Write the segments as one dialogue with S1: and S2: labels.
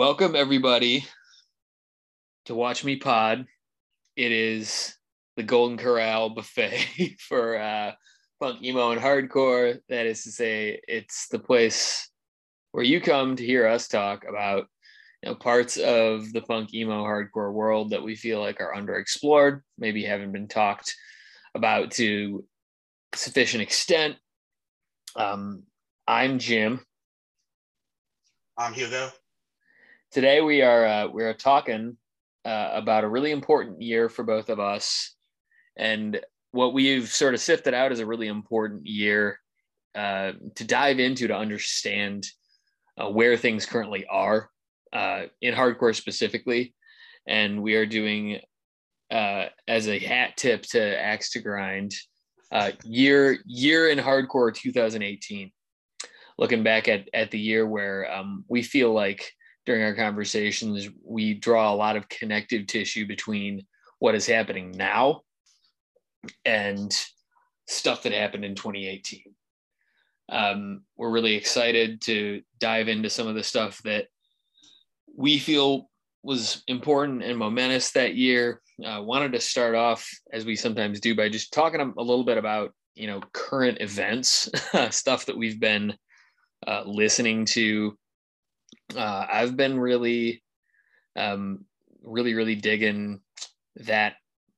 S1: Welcome everybody to Watch Me Pod. It is the Golden Corral buffet for uh, punk, emo, and hardcore. That is to say, it's the place where you come to hear us talk about you know parts of the punk, emo, hardcore world that we feel like are underexplored, maybe haven't been talked about to sufficient extent. Um, I'm Jim.
S2: I'm Hugo.
S1: Today we are uh, we are talking uh, about a really important year for both of us, and what we've sort of sifted out is a really important year uh, to dive into to understand uh, where things currently are uh, in hardcore specifically, and we are doing uh, as a hat tip to Axe to Grind year year in hardcore 2018 looking back at at the year where um, we feel like during our conversations we draw a lot of connective tissue between what is happening now and stuff that happened in 2018 um, we're really excited to dive into some of the stuff that we feel was important and momentous that year uh, wanted to start off as we sometimes do by just talking a little bit about you know current events stuff that we've been uh, listening to. Uh, I've been really, um, really, really digging that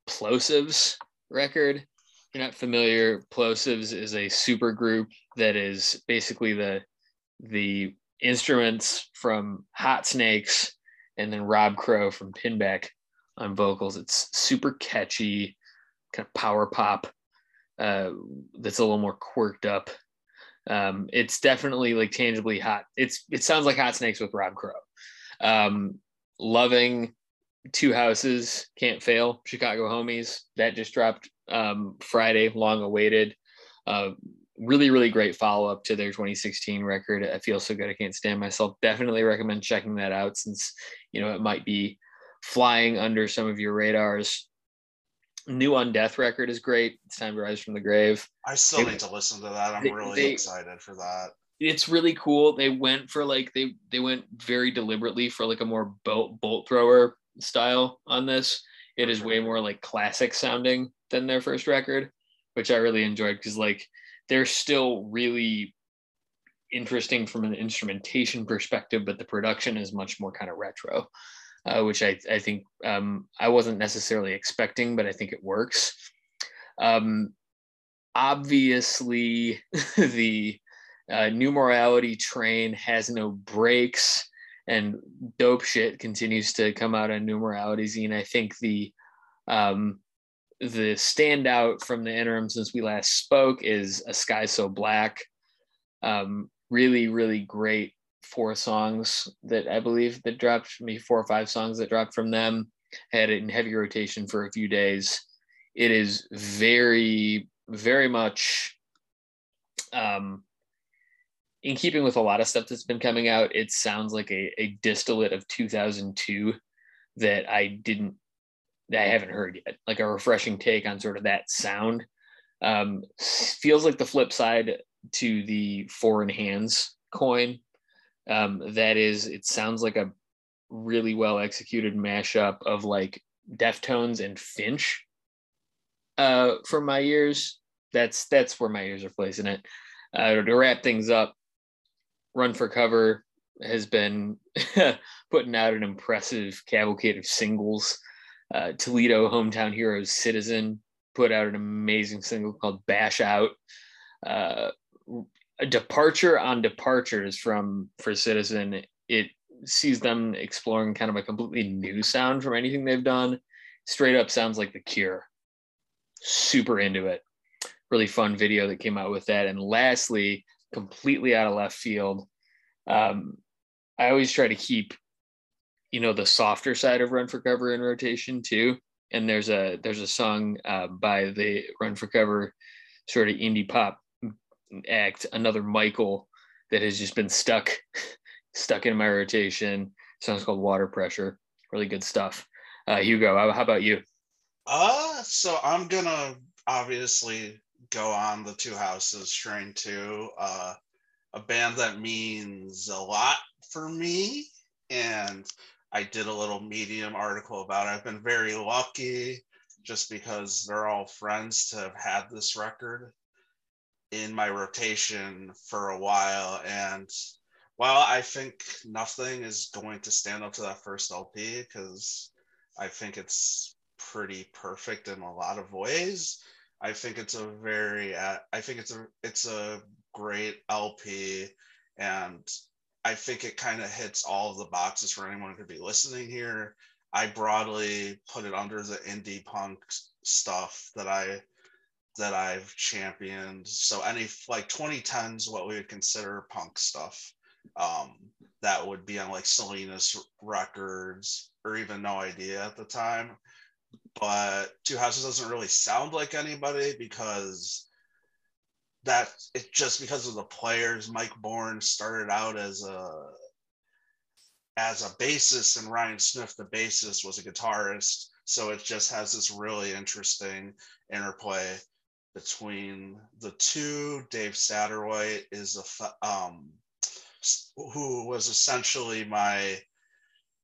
S1: PLOSIVS record. If you're not familiar, PLOSIVS is a super group that is basically the the instruments from Hot Snakes and then Rob Crow from Pinback on vocals. It's super catchy, kind of power pop. Uh, that's a little more quirked up um, it's definitely like tangibly hot. It's it sounds like Hot Snakes with Rob Crow. Um, loving Two Houses, Can't Fail, Chicago Homies. That just dropped um, Friday, long awaited. Uh, really, really great follow up to their 2016 record. I feel so good. I can't stand myself. Definitely recommend checking that out since you know it might be flying under some of your radars new Undeath record is great. It's time to rise from the grave.
S2: I still need to listen to that. I'm they, really they, excited for that.
S1: It's really cool. They went for like they they went very deliberately for like a more bolt bolt thrower style on this. It is way more like classic sounding than their first record which i really enjoyed because like they're still really interesting from an instrumentation perspective but the production is much more kind of retro uh, which I, I think um, I wasn't necessarily expecting, but I think it works. Um, obviously, the uh, new morality train has no brakes, and dope shit continues to come out on new morality zine. I think the um, the standout from the interim since we last spoke is ASkySoBlack. Um, really, really great four songs that I believe that dropped me four or five songs that dropped from them. had it in heavy rotation for a few days. It is very, very much um, in keeping with a lot of stuff that's been coming out. It sounds like a, a distillate of 2002 that I didn't, that I haven't heard yet. Like a refreshing take on sort of that sound. Um, feels like the flip side to the foreign hands coin um, that is it sounds like a really well executed mashup of like deftones and finch. Uh for my ears that's that's where my ears are placing it. Uh, to wrap things up run for cover has been putting out an impressive cavalcade of singles. Uh, toledo hometown heroes citizen put out an amazing single called bash out. Uh, a departure on departures from for Citizen. It sees them exploring kind of a completely new sound from anything they've done. Straight up sounds like The Cure. Super into it. Really fun video that came out with that. And lastly, completely out of left field, um, I always try to keep, you know, the softer side of Run for Cover in rotation too. And there's a there's a song uh, by the Run for Cover sort of indie pop act, another Michael that has just been stuck, stuck in my rotation. Song's called Water Pressure. Really good stuff. Uh, Hugo, how, how about you?
S2: Uh, so I'm gonna obviously go on the Two Houses train too. Uh, a band that means a lot for me and I did a little medium article about it. I've been very lucky just because they're all friends to have had this record in my rotation for a while. And while I think nothing is going to stand up to that first LP, because I think it's pretty perfect in a lot of ways. I think it's a very, I think it's a, it's a great LP, and I think it kind of hits all of the boxes for anyone who could be listening here. I broadly put it under the indie punk stuff that I that I've championed. So any like 2010s, what we would consider punk stuff, um, that would be on like Salinas records or even No Idea at the time. But Two Houses doesn't really sound like anybody because that it's just because of the players. Mike Bourne started out as a as a bassist, and Ryan Smith, the bassist, was a guitarist. So it just has this really interesting interplay between the two. Dave Satterwhite is a um, who was essentially my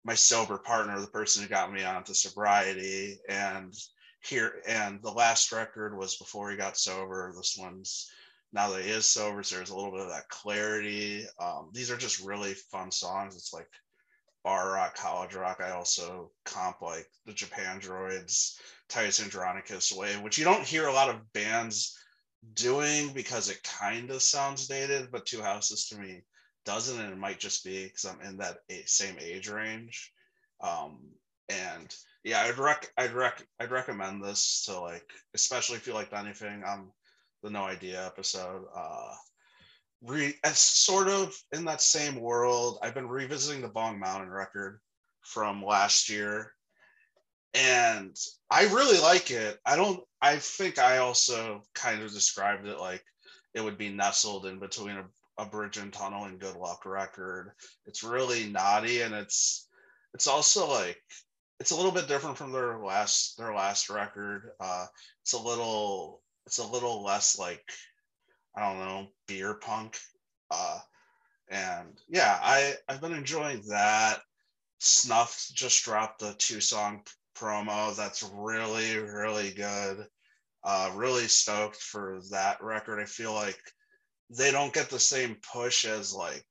S2: my sober partner, the person who got me onto sobriety, and here and the last record was before he got sober. This one's now that he is sober, so there's a little bit of that clarity. Um, these are just really fun songs. It's like bar rock, college rock. I also comp like the Japandroids, Titus Andronicus way, which you don't hear a lot of bands doing because it kind of sounds dated, but Two Houses to me doesn't, and it might just be because I'm in that same age range. Um, and yeah, I'd rec I'd rec I'd recommend this to like, especially if you like anything on the No Idea episode. Uh, re as sort of in that same world. I've been revisiting the Bong Mountain record from last year, and I really like it. I don't. I think I also kind of described it like it would be nestled in between a, a Bridge and Tunnel and Good Luck record. It's really naughty, and it's it's also like it's a little bit different from their last their last record. Uh, it's a little it's a little less like I don't know, beer punk. Uh, and yeah, I I've been enjoying that. Snuff just dropped a two song promo that's really really good. Uh, really stoked for that record. I feel like they don't get the same push as like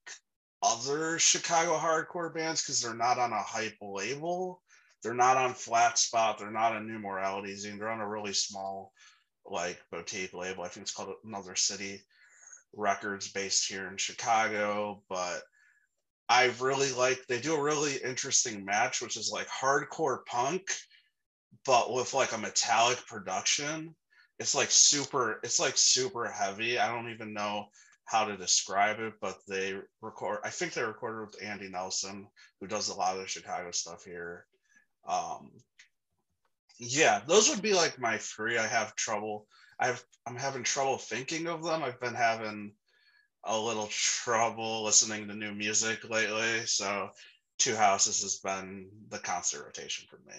S2: other Chicago hardcore bands because they're not on a hype label. They're not on Flat Spot. They're not on New Morality Zine. They're on a really small like boutique label. I think it's called Another City Records based here in Chicago. But I really like they do a really interesting match, which is like hardcore punk, but with like a metallic production. It's like super, it's like super heavy. I don't even know how to describe it, but they record, I think they recorded with Andy Nelson, who does a lot of the Chicago stuff here. Um, yeah, those would be like my three. I have trouble. I've I'm having trouble thinking of them. I've been having a little trouble listening to new music lately. So Two Houses has been the constant rotation for me.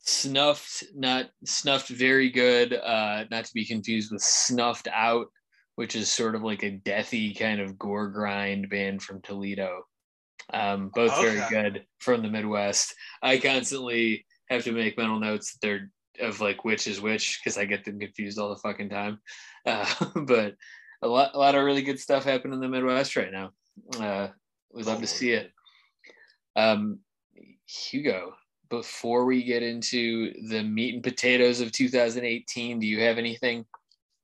S1: Snuffed, not snuffed, very good. Uh, not to be confused with Snuffed Out, which is sort of like a deathy kind of gore grind band from Toledo. Um, both okay. very good from the Midwest. I constantly have to make mental notes that they're of like which is which because I get them confused all the fucking time. Uh, but a lot, a lot of really good stuff happening in the Midwest right now. Uh, we'd love to see it. Um, Hugo, before we get into the meat and potatoes of 2018, do you have anything?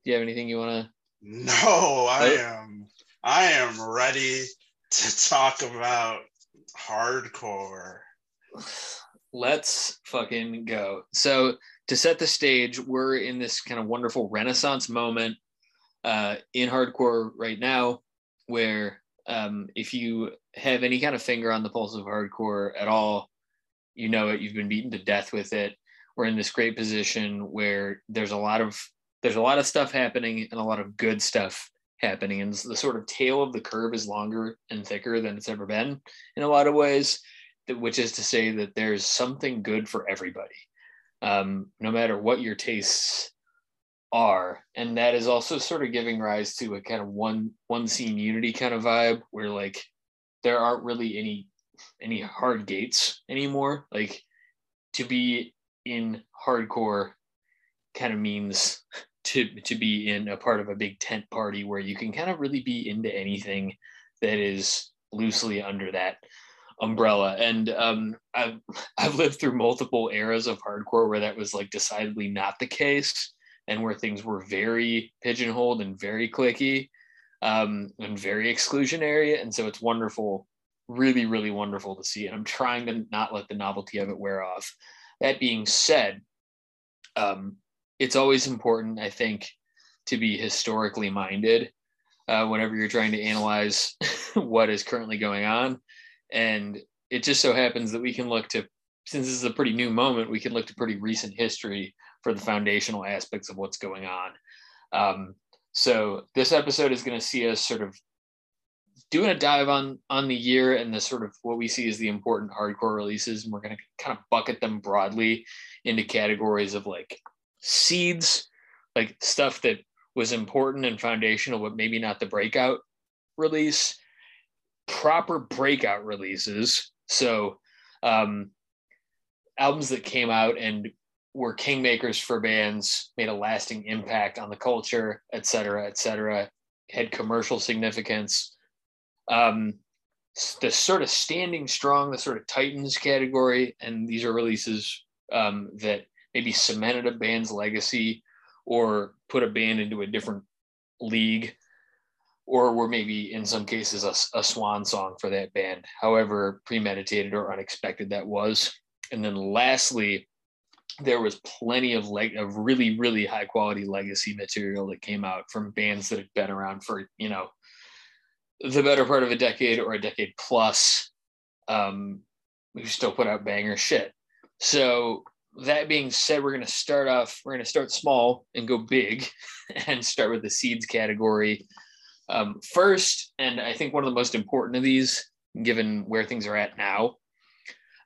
S1: Do you have anything you want to?
S2: No, I am. I am ready to talk about hardcore
S1: let's fucking go. So to set the stage, we're in this kind of wonderful renaissance moment uh, in hardcore right now, where um, if you have any kind of finger on the pulse of hardcore at all, you know it. You've been beaten to death with it. We're in this great position where there's a lot of there's a lot of stuff happening and a lot of good stuff happening, and the sort of tail of the curve is longer and thicker than it's ever been in a lot of ways which is to say that there's something good for everybody, um, no matter what your tastes are, and that is also sort of giving rise to a kind of one one scene unity kind of vibe where like there aren't really any any hard gates anymore. Like to be in hardcore kind of means to to be in a part of a big tent party where you can kind of really be into anything that is loosely under that umbrella. And um, I've I've lived through multiple eras of hardcore where that was like decidedly not the case, and where things were very pigeonholed and very clicky, um, and very exclusionary. And so it's wonderful, really, really wonderful to see. And I'm trying to not let the novelty of it wear off. That being said, um, it's always important, I think, to be historically minded uh, whenever you're trying to analyze what is currently going on. And it just so happens that we can look to, since this is a pretty new moment, we can look to pretty recent history for the foundational aspects of what's going on. Um, so this episode is going to see us sort of doing a dive on on the year and the sort of what we see as the important hardcore releases, and we're going to kind of bucket them broadly into categories of like seeds, like stuff that was important and foundational, but maybe not the breakout release, proper breakout releases. So, um, albums that came out and were kingmakers for bands, made a lasting impact on the culture, et cetera, et cetera, had commercial significance. Um, the sort of standing strong, the sort of Titans category, and these are releases um, that maybe cemented a band's legacy or put a band into a different league or were maybe in some cases a, a swan song for that band however premeditated or unexpected that was. And then lastly there was plenty of like of really really high quality legacy material that came out from bands that had been around for you know the better part of a decade or a decade plus um we still put out banger shit. So that being said, we're going to start off, we're going to start small and go big and start with the seeds category um, first. And I think one of the most important of these, given where things are at now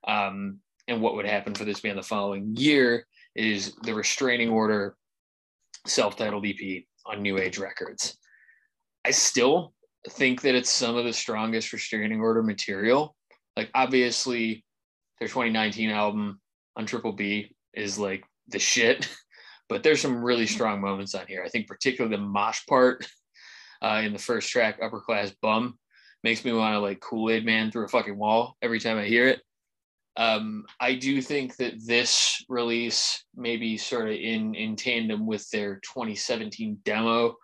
S1: um, and what would happen for this band the following year, is the restraining order self titled EP on New Age Records. I still think that it's some of the strongest restraining order material. Like, obviously, their 2019 album on Triple B is like the shit. But there's some really strong moments on here. I think particularly the mosh part uh, in the first track, Upper Class Bum, makes me want to like Kool Aid Man through a fucking wall every time I hear it. Um, I do think that this release, maybe sort of in in tandem with their 2017 demo,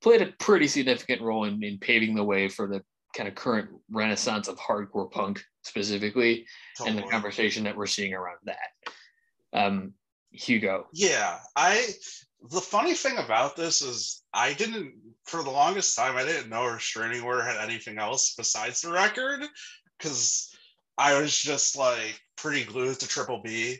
S1: played a pretty significant role in, in paving the way for the kind of current renaissance of hardcore punk specifically totally. and the conversation that we're seeing around that. Um, Hugo.
S2: Yeah, I. The funny thing about this is I didn't, for the longest time, I didn't know Restraining Order had anything else besides the record because I was just like pretty glued to Triple B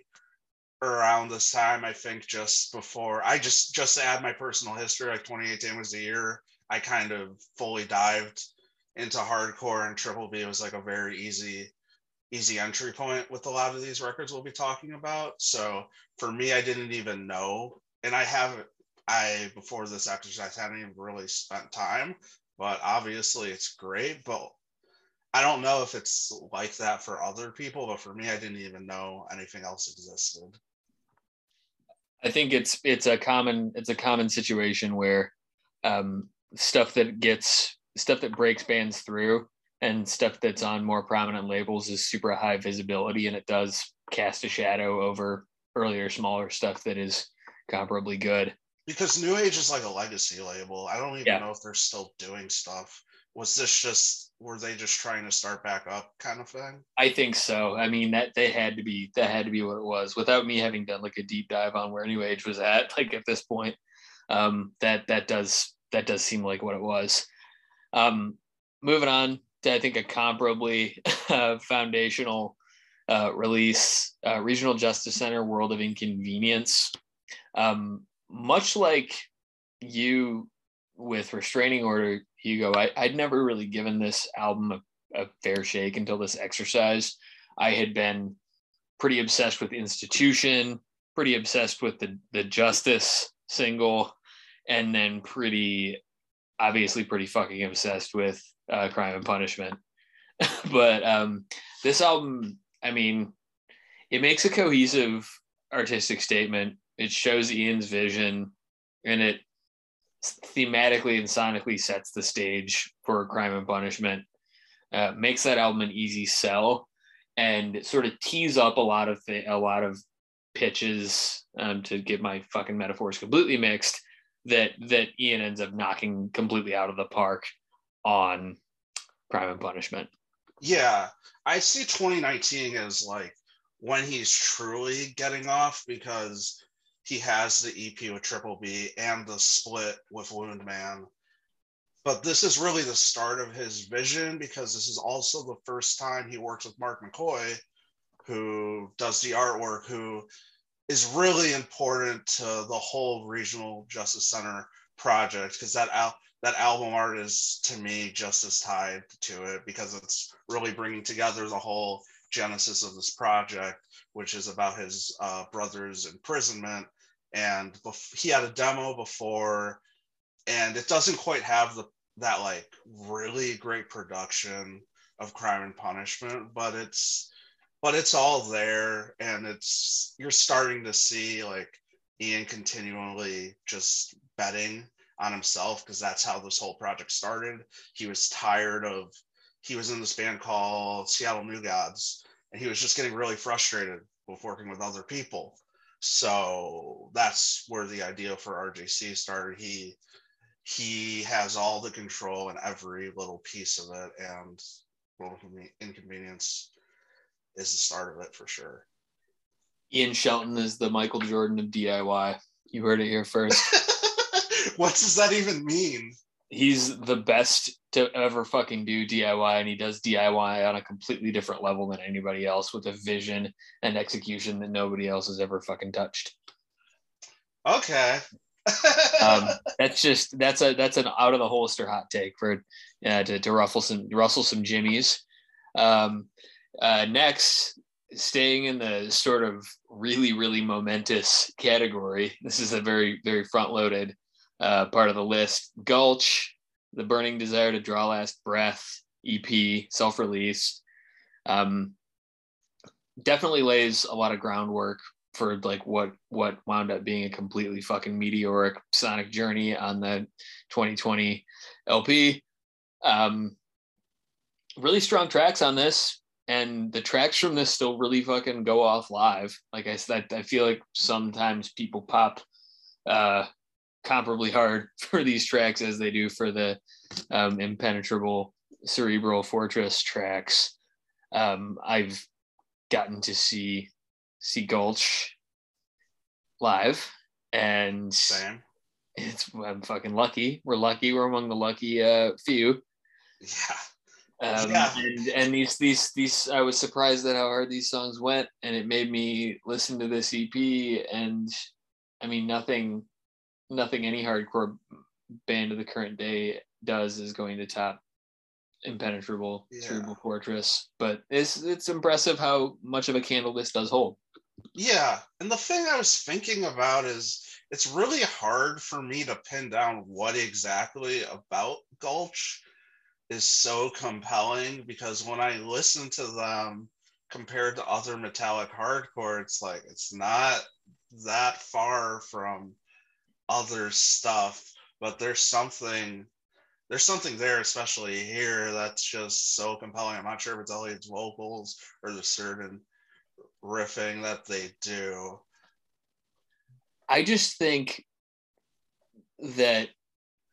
S2: around this time. I think just before I just just to add my personal history, like 2018 was the year I kind of fully dived into hardcore and Triple B was like a very easy easy entry point with a lot of these records we'll be talking about. So for me, I didn't even know, and I haven't. I before this exercise hadn't even really spent time, but obviously it's great. But I don't know if it's like that for other people, but for me, I didn't even know anything else existed.
S1: I think it's it's a common it's a common situation where um, stuff that gets stuff that breaks bands through and stuff that's on more prominent labels is super high visibility and it does cast a shadow over earlier smaller stuff that is comparably good
S2: because new age is like a legacy label. I don't even yeah. know if they're still doing stuff. Was this just were they just trying to start back up kind of thing?
S1: I think so. I mean that they had to be that had to be what it was. Without me having done like a deep dive on where new age was at like at this point um that that does that does seem like what it was. Um moving on to, I think, a comparably uh, foundational uh, release, uh, Regional Justice Center, World of Inconvenience. Um, much like you with Restraining Order, Hugo, I, I'd never really given this album a, a fair shake until this exercise. I had been pretty obsessed with Institution, pretty obsessed with the, the Justice single, and then pretty obviously pretty fucking obsessed with uh, crime and punishment. but um, this album, I mean, it makes a cohesive artistic statement. It shows Ian's vision and it thematically and sonically sets the stage for crime and punishment. Uh, makes that album an easy sell and sort of tees up a lot of th- a lot of pitches um, to get my fucking metaphors completely mixed that that Ian ends up knocking completely out of the park on crime and punishment.
S2: Yeah, I see 2019 as like when he's truly getting off because he has the EP with Triple B and the split with Wound Man. But this is really the start of his vision because this is also the first time he works with Mark McCoy, who does the artwork, who is really important to the whole regional justice center project because that al- that album art is to me just as tied to it because it's really bringing together the whole genesis of this project which is about his uh, brother's imprisonment and bef- he had a demo before and it doesn't quite have the that like really great production of crime and punishment but it's but it's all there and it's you're starting to see like ian continually just betting on himself because that's how this whole project started. He was tired of he was in this band called seattle new gods and he was just getting really frustrated with working with other people so that's where the idea for rjc started he he has all the control and every little piece of it and little inconvenience is the start of it for sure.
S1: Ian Shelton is the Michael Jordan of DIY. You heard it here first.
S2: what does that even mean?
S1: He's the best to ever fucking do DIY, and he does DIY on a completely different level than anybody else with a vision and execution that nobody else has ever fucking touched.
S2: Okay.
S1: um, that's just that's a that's an out of the holster hot take for uh, to, to ruffle some rustle some jimmies. Um, uh, next, staying in the sort of really, really momentous category, this is a very, very front loaded uh, part of the list. Gulch, The Burning Desire to Draw Last Breath, EP, self release. Um, definitely lays a lot of groundwork for like what what wound up being a completely fucking meteoric sonic journey on the 2020 LP. Um, really strong tracks on this and the tracks from this still really fucking go off live. Like I said, I feel like sometimes people pop uh, comparably hard for these tracks as they do for the um, impenetrable cerebral fortress tracks. Um, I've gotten to see see Gulch live, and
S2: Same.
S1: it's I'm fucking lucky. We're lucky. We're among the lucky uh, few.
S2: Yeah
S1: um, yeah. and, and these these these I was surprised at how hard these songs went, and it made me listen to this EP. And I mean, nothing, nothing any hardcore band of the current day does is going to top impenetrable yeah. cerebral fortress. But it's it's impressive how much of a candle this does hold.
S2: Yeah, and the thing I was thinking about is it's really hard for me to pin down what exactly about Gulch is so compelling because when I listen to them compared to other metallic hardcore, it's like it's not that far from other stuff, but there's something there's something there, especially here, that's just so compelling. I'm not sure if it's Elliot's vocals or the certain riffing that they do.
S1: I just think that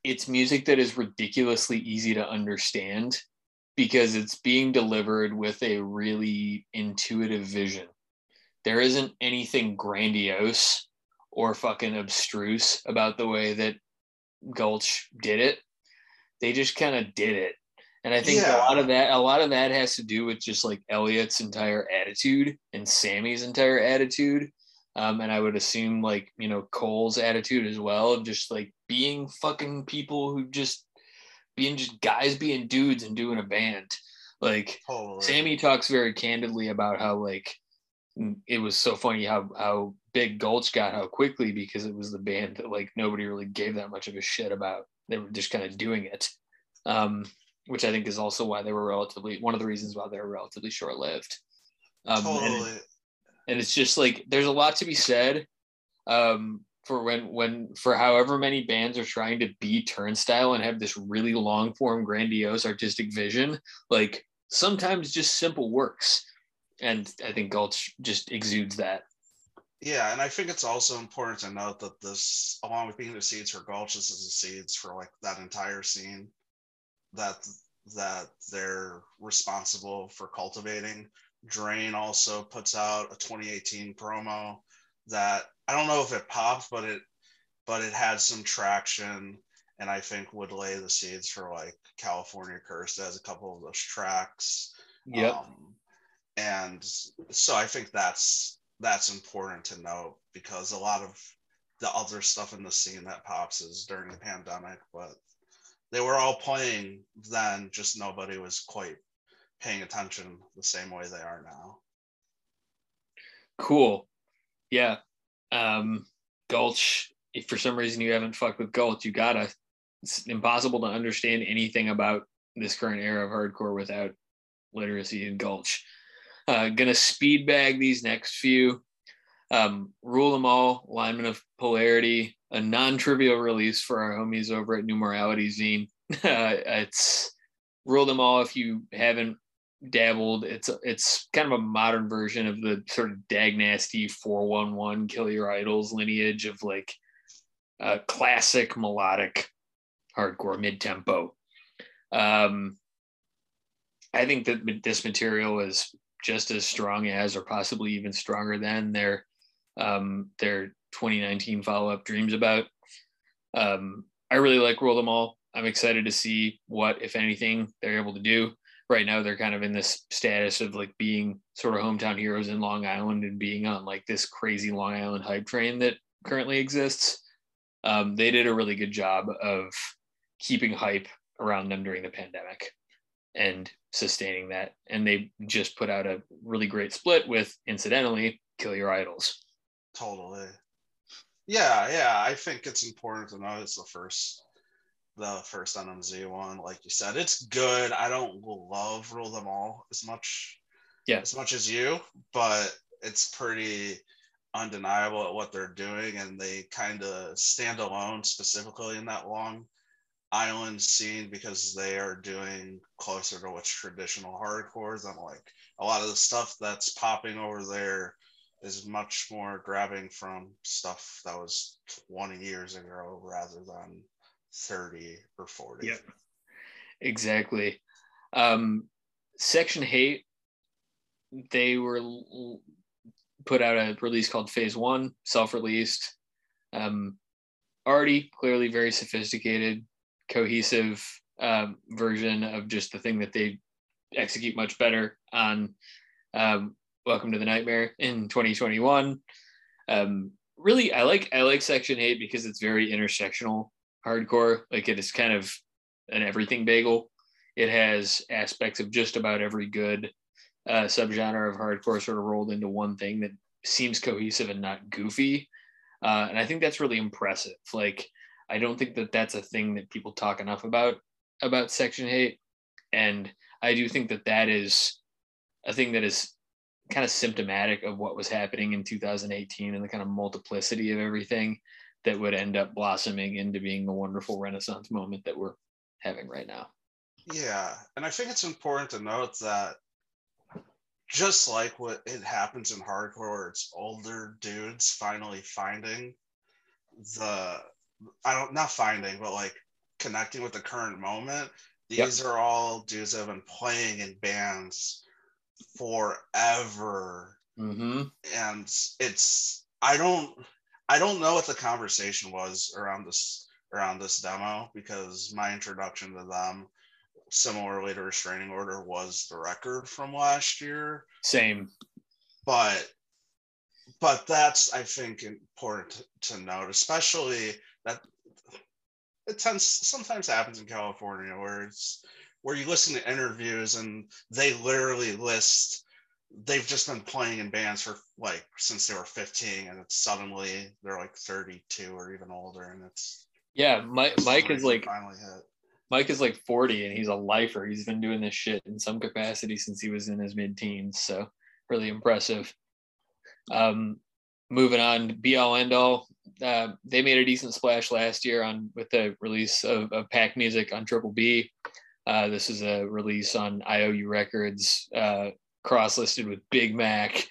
S1: it's music that is ridiculously easy to understand because it's being delivered with a really intuitive vision. There isn't anything grandiose or fucking abstruse about the way that Gulch did it. They just kind of did it. And I think yeah. a lot of that a lot of that has to do with just like Elliot's entire attitude and Sammy's entire attitude um, and I would assume like, you know, Cole's attitude as well of just like being fucking people who just being just guys being dudes and doing a band. Like totally. Sammy talks very candidly about how like it was so funny how how big Gulch got how quickly because it was the band that like nobody really gave that much of a shit about. They were just kind of doing it. Um, which I think is also why they were relatively one of the reasons why they were relatively short lived. Um,
S2: totally.
S1: And, and, it's just like there's a lot to be said um, for when when for however many bands are trying to be Turnstile and have this really long form, grandiose artistic vision. Like sometimes just simple works, and I think Gulch just exudes that.
S2: Yeah, and I think it's also important to note that this, along with being the seeds for Gulch, this is the seeds for like that entire scene that that they're responsible for cultivating. Drain also puts out a 2018 promo that I don't know if it popped, but it but it had some traction and I think would lay the seeds for like California Cursed as a couple of those tracks.
S1: Yeah. Um,
S2: and so I think that's that's important to note because a lot of the other stuff in the scene that pops is during the pandemic, but they were all playing then, just nobody was quite paying attention the same way they are now.
S1: Cool. Yeah. Um, Gulch, if for some reason you haven't fucked with Gulch, you gotta. It's impossible to understand anything about this current era of hardcore without literacy in Gulch. Uh, gonna speed bag these next few. Um, Rule them all, alignment of polarity, a non-trivial release for our homies over at New Morality Zine. Uh, it's rule them all if you haven't dabbled. It's it's kind of a modern version of the sort of dag nasty 411 kill your idols lineage of like classic melodic hardcore mid tempo. Um, I think that this material is just as strong as, or possibly even stronger than their um, their 2019 follow up Dreams About. Um, I really like Rule Them All. I'm excited to see what, if anything, they're able to do. Right now, they're kind of in this status of like being sort of hometown heroes in Long Island and being on like this crazy Long Island hype train that currently exists. Um, they did a really good job of keeping hype around them during the pandemic and sustaining that. And they just put out a really great split with, incidentally, Kill Your Idols.
S2: Totally. Yeah, yeah. I think it's important to know it's the first the first NMZ one. Like you said, it's good. I don't love Rule Them All as much
S1: yeah.
S2: as much as you, but it's pretty undeniable at what they're doing and they kind of stand alone specifically in that long island scene because they are doing closer to what's traditional hardcore than like a lot of the stuff that's popping over there is much more grabbing from stuff that was 20 years ago rather than 30 or 40
S1: yeah exactly. Um Section H8 they were put out a release called phase one self-released. Um already clearly very sophisticated cohesive um, version of just the thing that they execute much better on um, Welcome to the Nightmare in 2021. Um, really, I like I like Section H8 because it's very intersectional hardcore. Like it is kind of an everything bagel. It has aspects of just about every good uh, subgenre of hardcore sort of rolled into one thing that seems cohesive and not goofy. Uh, and I think that's really impressive. Like I don't think that that's a thing that people talk enough about about Section H8, and I do think that that is a thing that is kind of symptomatic of what was happening in 2018 and the kind of multiplicity of everything that would end up blossoming into being the wonderful renaissance moment that we're having right now.
S2: Yeah, and I think it's important to note that just like what it happens in hardcore, it's older dudes finally finding the I don't not finding, but like connecting with the current moment. These yep. are all dudes that have been playing in bands forever.
S1: Mm-hmm.
S2: And it's I don't I don't know what the conversation was around this around this demo because my introduction to them similarly to restraining order was the record from last year
S1: same
S2: but but that's i think important to note especially that it tends sometimes happens in California where it's where you listen to interviews and they literally list they've just been playing in bands for like since they were 15 and it's suddenly they're like 32 or even older and it's
S1: yeah mike mike is like
S2: finally hit
S1: Mike is like 40 and he's a lifer. He's been doing this shit in some capacity since he was in his mid teens. So really impressive. Um, moving on, be all end all. Uh, they made a decent splash last year on with the release of, of Pack Music on Triple B. Uh, this is a release on IOU Records, uh, cross listed with Big Mac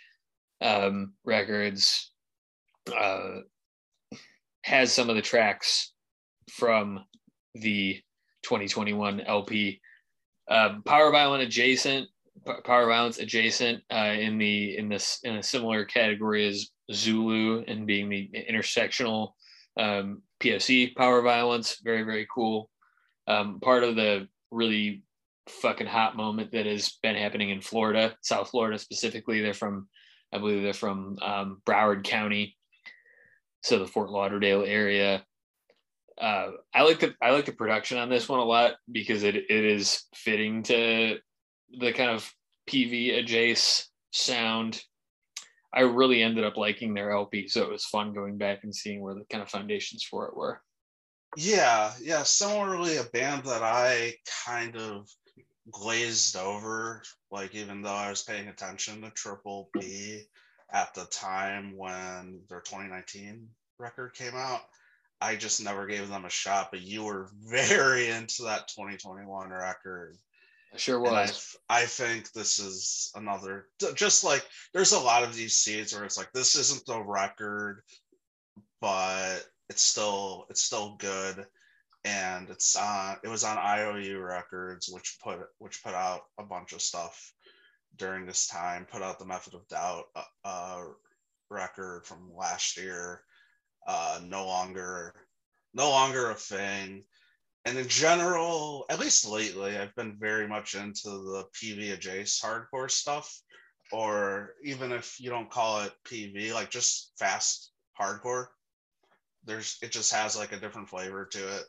S1: um, Records. Uh, has some of the tracks from the 2021 LP. Um, Power Violent adjacent, Power Violence adjacent uh, in the in this in a similar category as Zulu and being the intersectional um, POC Power Violence. Very very cool. Um, part of the really fucking hot moment that has been happening in Florida, South Florida specifically. They're from, I believe they're from um, Broward County, so the Fort Lauderdale area uh, I like the I like the production on this one a lot because it it is fitting to the kind of PV adjacent sound. I really ended up liking their LP, so it was fun going back and seeing where the kind of foundations for it were.
S2: Yeah, yeah. Similarly, a band that I kind of glazed over, like even though I was paying attention to Triple B at the time when their 2019 record came out. I just never gave them a shot, but you were very into that 2021 record.
S1: I sure was.
S2: I, I, think this is another, just like there's a lot of these seeds where it's like, this isn't the record, but it's still, it's still good. And it's on, it was on IOU Records, which put, which put out a bunch of stuff during this time, put out the Method of Doubt uh, uh record from last year uh, no longer no longer a thing. And in general, at least lately, I've been very much into the PV adjacent hardcore stuff, or even if you don't call it PV, like just fast hardcore. There's it just has like a different flavor to it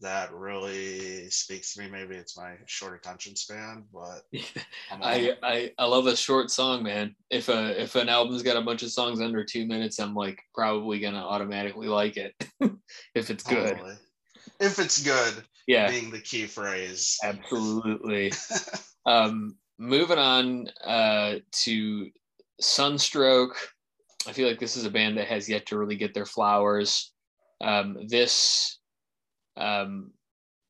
S2: that really speaks to me. Maybe it's my short attention span, but
S1: I, I I love a short song, man. If a if an album's got a bunch of songs under two minutes, I'm like probably gonna automatically like it if it's good. Totally.
S2: If it's good,
S1: yeah,
S2: being the key phrase.
S1: Absolutely. um, moving on uh, to Sunstroke. I feel like this is a band that has yet to really get their flowers. Um, this um,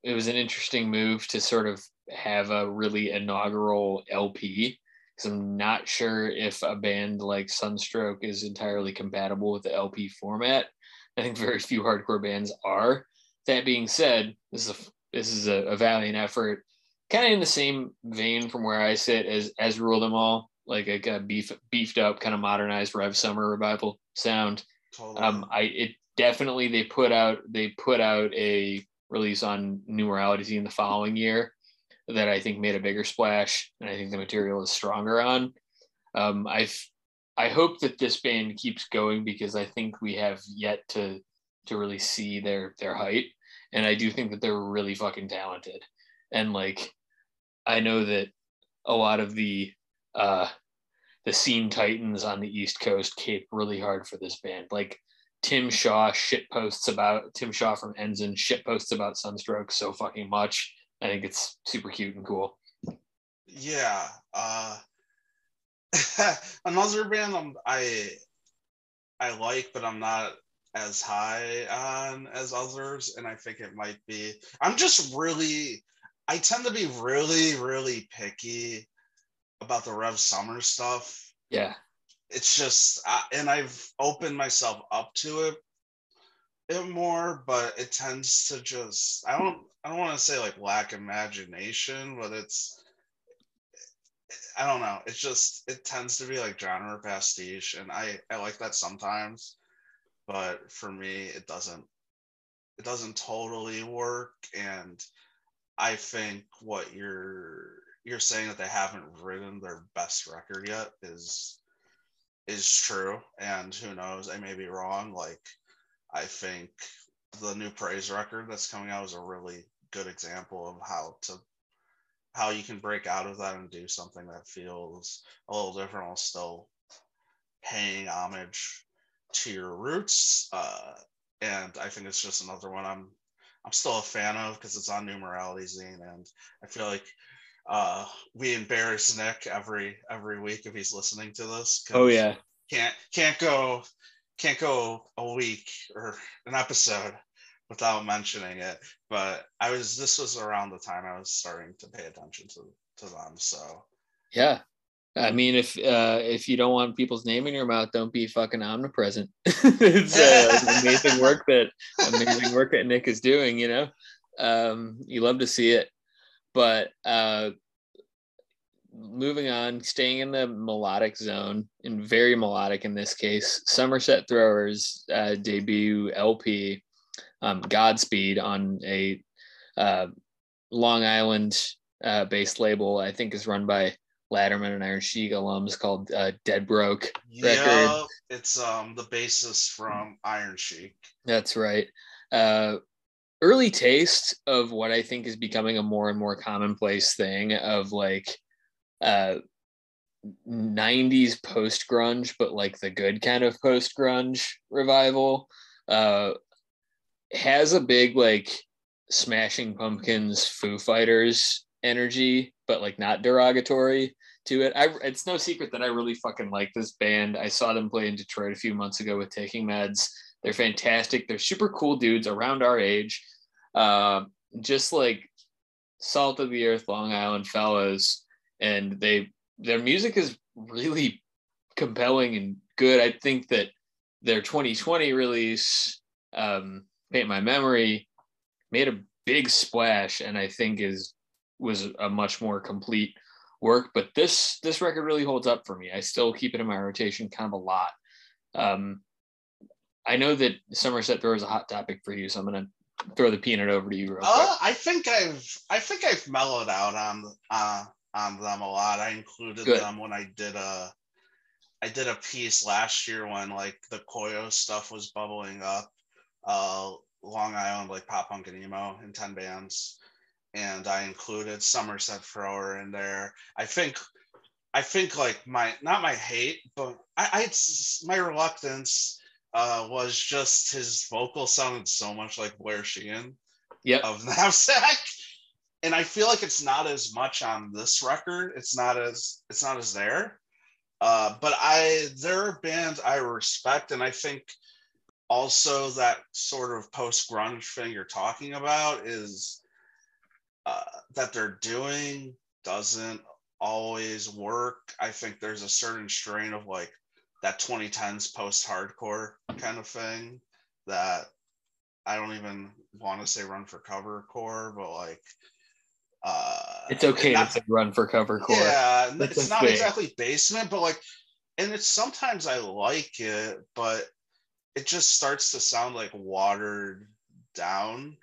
S1: it was an interesting move to sort of have a really inaugural LP because I'm not sure if a band like Sunstroke is entirely compatible with the LP format. I think very few hardcore bands are. That being said, this is a this is a, a valiant effort, kind of in the same vein from where I sit as as Rule Them All, like a, beef beefed up, kind of modernized Rev Summer revival sound. Totally. Um, I it definitely they put out they put out a release on New Morality in the following year that I think made a bigger splash, and I think the material is stronger on. Um, I've I hope that this band keeps going because I think we have yet to to really see their their height, and I do think that they're really fucking talented, and like I know that a lot of the uh, the scene titans on the East Coast cape really hard for this band. Like Tim Shaw shit posts about Tim Shaw from Ensign shit posts about Sunstroke so fucking much. I think it's super cute and cool.
S2: Yeah. Uh, another band I'm, I I like, but I'm not as high on as others, and I think it might be. I'm just really. I tend to be really, really picky about the Rev Summer stuff.
S1: Yeah
S2: it's just uh, and i've opened myself up to it it more but it tends to just i don't i don't want to say like lack imagination but it's i don't know it's just it tends to be like genre pastiche and i i like that sometimes but for me it doesn't it doesn't totally work. And i think what you're you're saying that they haven't written their best record yet is is true, and who knows, I may be wrong. Like, I think the new praise record that's coming out is a really good example of how to how you can break out of that and do something that feels a little different while still paying homage to your roots. Uh, and I think it's just another one I'm I'm still a fan of because it's on New Morality Zine, and I feel like uh, we embarrass Nick every every week if he's listening to this.
S1: Oh yeah,
S2: can't can't go can't go a week or an episode without mentioning it. But I was this was around the time I was starting to pay attention to to them. So
S1: yeah, I mean, if uh, if you don't want people's name in your mouth, don't be fucking omnipresent. it's uh, amazing work that amazing work that Nick is doing. You know, um, you love to see it. But uh, moving on, staying in the melodic zone, and very melodic in this case, Somerset Throwers uh, debut LP, um, Godspeed, on a uh, Long Island uh, based label. I think is run by Latterman and Iron Chic alums called uh, Dead Broke
S2: yeah, it's um the basis from Iron Chic.
S1: That's right. Uh, early taste of what I think is becoming a more and more commonplace thing of like uh 90s post grunge, but like the good kind of post grunge revival. Uh, has a big like Smashing Pumpkins, Foo Fighters energy, but like not derogatory to it. I it's no secret that I really fucking like this band. I saw them play in Detroit a few months ago with Taking Meds. They're fantastic. They're super cool dudes around our age. Uh, just like salt of the earth Long Island fellows and they their music is really compelling and good. I think that their 2020 release um Paint My Memory made a big splash and I think is was a much more complete work. But this this record really holds up for me. I still keep it in my rotation kind of a lot. Um, I know that Somerset Throw is a hot topic for you, so I'm gonna throw the peanut over to you. Real
S2: uh, I think I've I think I've mellowed out on uh, on them a lot. I included Good. them when I did a I did a piece last year when like the Koyo stuff was bubbling up. Uh, Long Island like pop punk and emo in ten bands and I included Somerset Thrower in there. I think, I think like my not my hate, but I, I my reluctance uh, was just his vocal sounded so much like Blair Shehan,
S1: yep.
S2: of Knapsack, and I feel like it's not as much on this record. It's not as it's not as there. Uh, but I they're a band I respect, and I think also that sort of post grunge thing you're talking about is uh, that they're doing doesn't always work. I think there's a certain strain of like that 2010s post hardcore kind of thing that I don't even want to say run for cover core, but like
S1: uh it's okay not, to run for cover core.
S2: Yeah, That's it's not exactly basement, but like and it's sometimes I like it, but it just starts to sound like watered down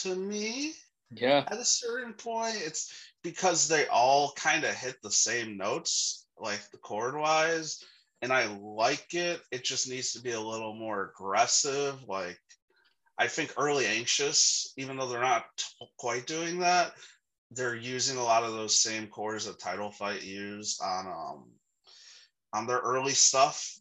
S2: to me.
S1: Yeah.
S2: At a certain point, it's because they all kind of hit the same notes, like the chord wise. And I like it. It just needs to be a little more aggressive. Like, I think early anxious, even though they're not t- quite doing that, they're using a lot of those same chords that Title Fight used on um on their early stuff.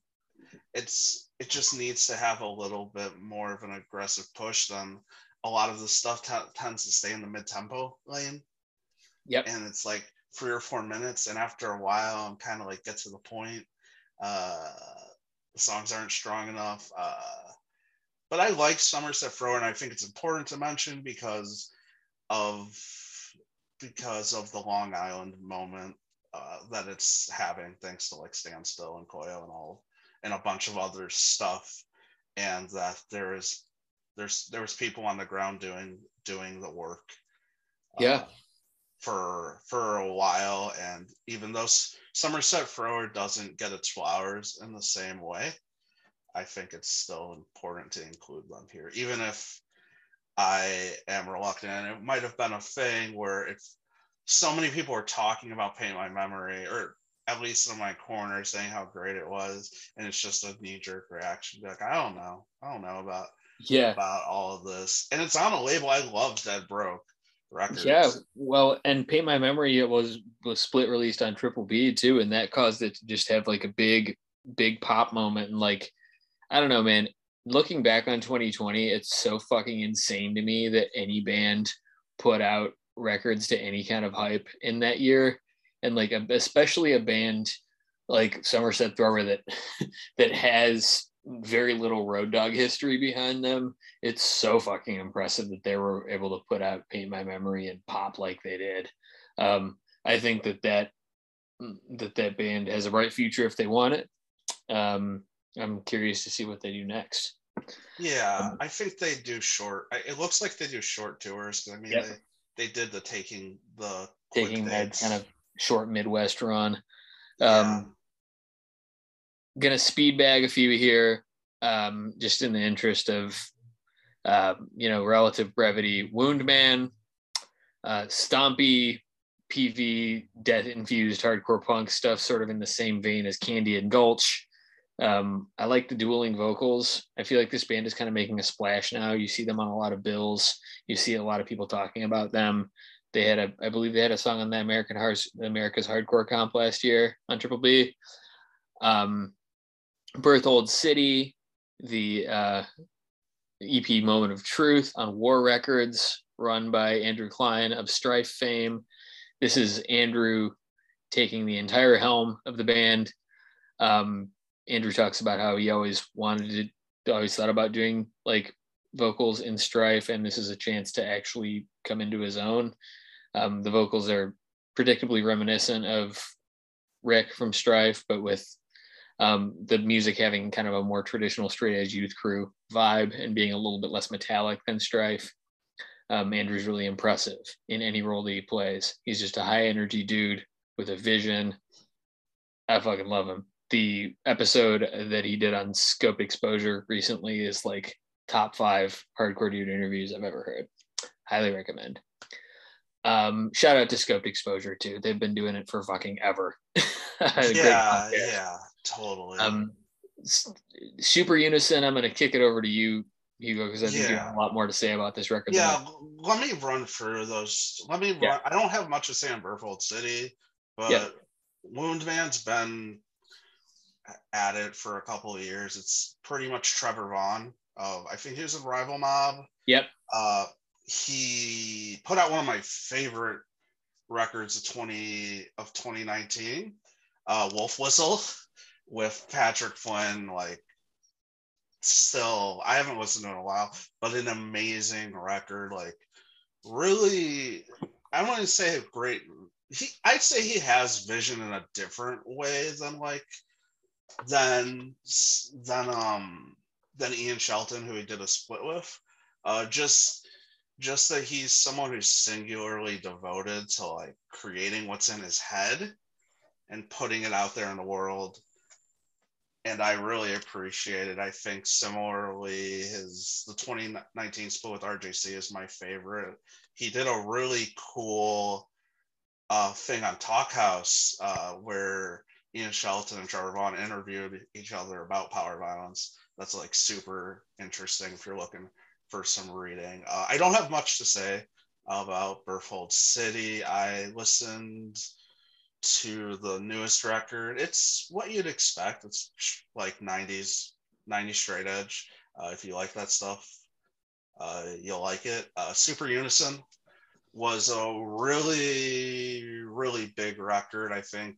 S2: It's it just needs to have a little bit more of an aggressive push than a lot of the stuff t- tends to stay in the mid tempo lane.
S1: Yep.
S2: And it's like three or four minutes, and after a while, I'm kind of like get to the point. Uh, the songs aren't strong enough. Uh, but I like Somerset Thrower, and I think it's important to mention because of because of the Long Island moment uh, that it's having, thanks to like Standstill and Koyo and all, and a bunch of other stuff, and that there is there's there was people on the ground doing doing the work
S1: yeah. uh,
S2: for for a while. And even though somerset thrower doesn't get its flowers in the same way i think it's still important to include them here. Even if i am reluctant and it might have been a thing where if so many people were talking about paint my memory or at least in my corner saying how great it was. And it's just a knee-jerk reaction like i don't know. I don't know about
S1: yeah.
S2: about all of this. And it's on a label i love Dead Broke records.
S1: Yeah well and paint my memory it was was split released on triple b too and that caused it to just have like a big big pop moment. And like i don't know man looking back on 2020, it's so fucking insane to me that any band put out records to any kind of hype in that year. And like, especially a band like Somerset Thrower that, that has very little road dog history behind them. It's so fucking impressive that they were able to put out Paint My Memory and pop like they did. Um, I think that that that that band has a bright future if they want it. Um, I'm curious to see what they do next.
S2: Yeah, um, I think they do short. It looks like they do short tours. I mean, yep. they, they did the taking the
S1: taking that kind of short Midwest run. Um. Gonna speed bag a few here, um, just in the interest of uh, you know relative brevity. Wound Man, uh, Stompy, PV, death infused hardcore punk stuff, sort of in the same vein as Candy and Gulch. Um, I like the dueling vocals. I feel like this band is kind of making a splash now. You see them on a lot of bills. You see a lot of people talking about them. They had a, I believe they had a song on the American Hearts, America's Hardcore Comp last year on Triple B. Um, Berthold City, the uh, EP Moment of Truth on War Records, run by Andrew Kline of Strife fame. This is Andrew taking the entire helm of the band. Um, Andrew talks about how he always wanted to, always thought about doing like vocals in Strife, and this is a chance to actually come into his own. Um, the vocals are predictably reminiscent of Rick from Strife, but with um, the music having kind of a more traditional straight edge youth crew vibe and being a little bit less metallic than Strife. Um, Andrew's really impressive in any role that he plays. He's just a high energy dude with a vision. I fucking love him the episode that he did on Scoped Exposure recently is like top five hardcore dude interviews I've ever heard. Highly recommend. Um, shout out to Scoped Exposure too. They've been doing it for fucking ever.
S2: yeah, yeah, totally. Um,
S1: super unison. I'm gonna kick it over to you, Hugo, because I think yeah. you have a lot more to say about this record.
S2: Yeah, let me run through those. Let me. Yeah. Run, I don't have much to say on Berthold City, but yeah. Wound Man's been at it for a couple of years. It's pretty much Trevor Vaughan. Uh, I think he was a rival mob.
S1: Yep.
S2: Uh, he put out one of my favorite records of 20 of 2019, uh, Wolf Whistle with Patrick Flynn. Like, still, I haven't listened to in a while, but an amazing record. Like, really, I want to say great. He, I'd say he has vision in a different way than like than than um than Ian Shelton, who he did a split with. Uh, just just that he's someone who's singularly devoted to like creating what's in his head and putting it out there in the world. And I really appreciate it. I think similarly, his the 2019 split with RJC is my favorite. He did a really cool uh, thing on Talkhouse uh, where Ian Shelton and Trevor Vaughan interviewed each other about power violence. That's like super interesting if you're looking for some reading. Uh, I don't have much to say about Berthold City. I listened to the newest record. It's what you'd expect. It's like 90s, 90s straight edge. Uh, if you like that stuff, uh, you'll like it. Uh, Super Unison was a really, really big record. I think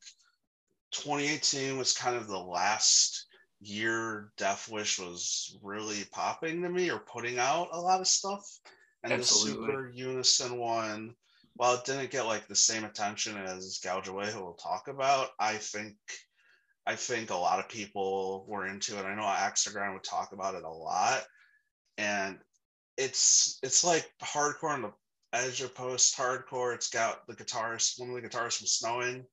S2: 2018 was kind of the last year Death Wish was really popping to me or putting out a lot of stuff. And Absolutely. the Super Unison one, while it didn't get like the same attention as Gouge who we'll talk about, I think I think a lot of people were into it. I know Axe to Grind would talk about it a lot. And it's it's like hardcore on the edge of post hardcore. It's got the guitarist, one of the guitarists from Snowing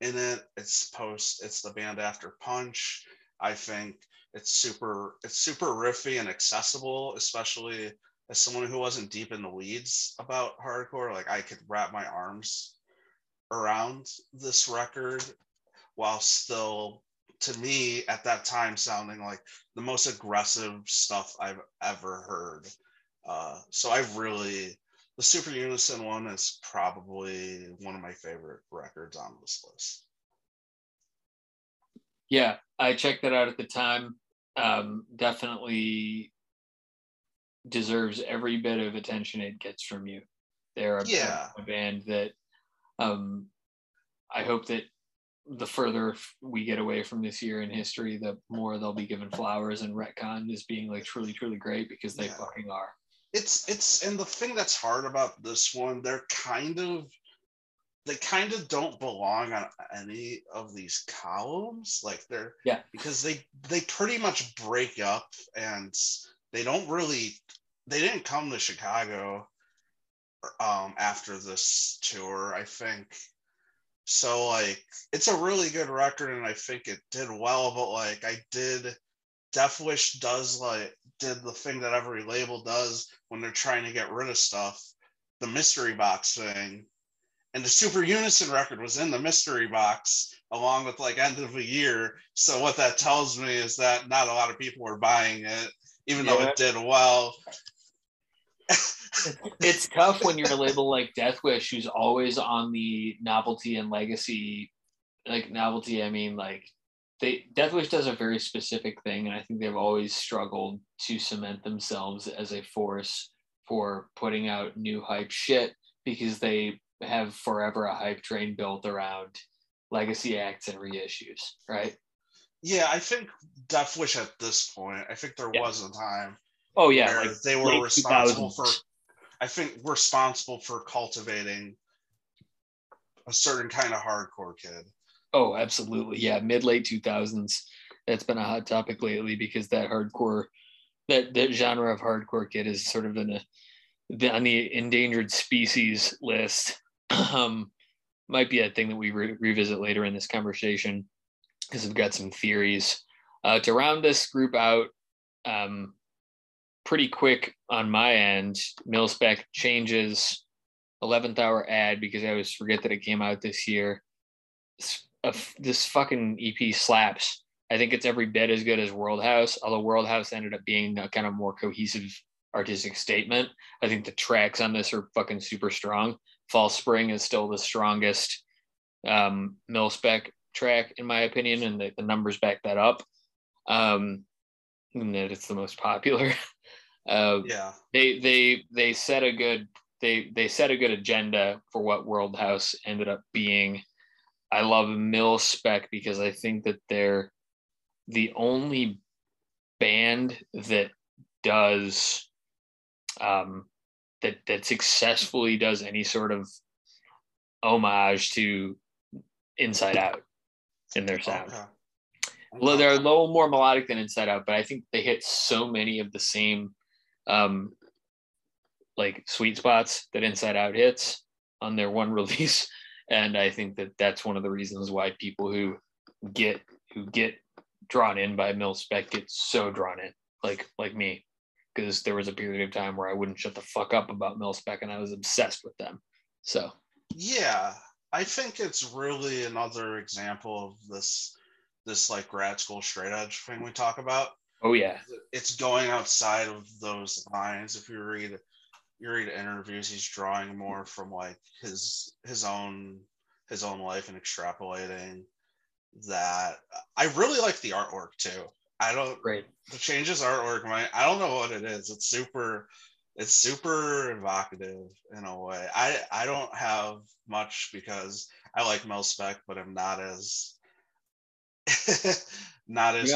S2: in it. It's post. It's the band after Punch. I think it's super. It's super riffy and accessible, especially as someone who wasn't deep in the weeds about hardcore. Like I could wrap my arms around this record while still to me at that time sounding like the most aggressive stuff I've ever heard. Uh, so I really the Super Unison one is probably one of my favorite records on this list.
S1: Yeah, I checked that out at the time. um, definitely deserves every bit of attention it gets from you. They're a,
S2: Yeah.
S1: a band that um, I hope that the further we get away from this year in history, the more they'll be given flowers and retcon as being like truly, truly great because they
S2: Yeah.
S1: fucking are.
S2: it's it's and the thing that's hard about this one they're kind of they kind of don't belong on any of these columns like they're
S1: Yeah.
S2: because they they pretty much break up and they don't really they didn't come to chicago um after this tour i think so like it's a really good record and i think it did well but like i did Death Wish does like did the thing that every label does when they're trying to get rid of stuff, the mystery box thing. And the Super Unison record was in the mystery box along with like end of the year. So what that tells me is that not a lot of people were buying it, even though it did well.
S1: It's tough when you're a label like Death Wish, who's always on the novelty and legacy. Like novelty, I mean, like they Death Wish does a very specific thing, and I think they've always struggled to cement themselves as a force for putting out new hype shit because they have forever a hype train built around legacy acts and reissues, right?
S2: Yeah, I think Death Wish at this point, I think there
S1: Yeah.
S2: was a time
S1: Oh yeah, like
S2: they were responsible for I think responsible for cultivating a certain kind of hardcore kid.
S1: Oh, absolutely. Yeah, mid late 2000s. That's been a hot topic lately because that hardcore, that that genre of hardcore kid is sort of in a the, on the endangered species list. um, might be a thing that we re- revisit later in this conversation because I've got some theories. Uh, to round this group out, um, pretty quick on my end, Milspec changes 11th hour ad because I always forget that it came out this year. This, fucking EP slaps. I think it's every bit as good as World House, although World House ended up being a kind of more cohesive artistic statement. I think the tracks on this are fucking super strong. False Spring is still the strongest um, mil spec track, in my opinion, and the, the numbers back that up. Um, and that it's the most popular. uh,
S2: Yeah.
S1: they they they set a good they they set a good agenda for what World House ended up being. I love Mil-Spec because I think that they're the only band that does um that that successfully does any sort of homage to Inside Out in their sound.
S2: Okay.
S1: Well, they're a little more melodic than Inside Out, but I think they hit so many of the same um like sweet spots that Inside Out hits on their one release, and I think that that's one of the reasons why people who get who get drawn in by Mil-Spec get so drawn in, like like me, because there was a period of time where I wouldn't shut the fuck up about Mil-Spec, and I was obsessed with them. So
S2: Yeah, I think it's really another example of this this like grad school straight edge thing we talk about.
S1: Oh yeah,
S2: It's going outside of those lines. If you read you read interviews, he's drawing more from like his his own his own life and extrapolating that. I really like the artwork too. I don't the changes artwork my i don't know what it is it's super it's super evocative in a way i i don't have much because i like Mil-Spec but i'm not as not as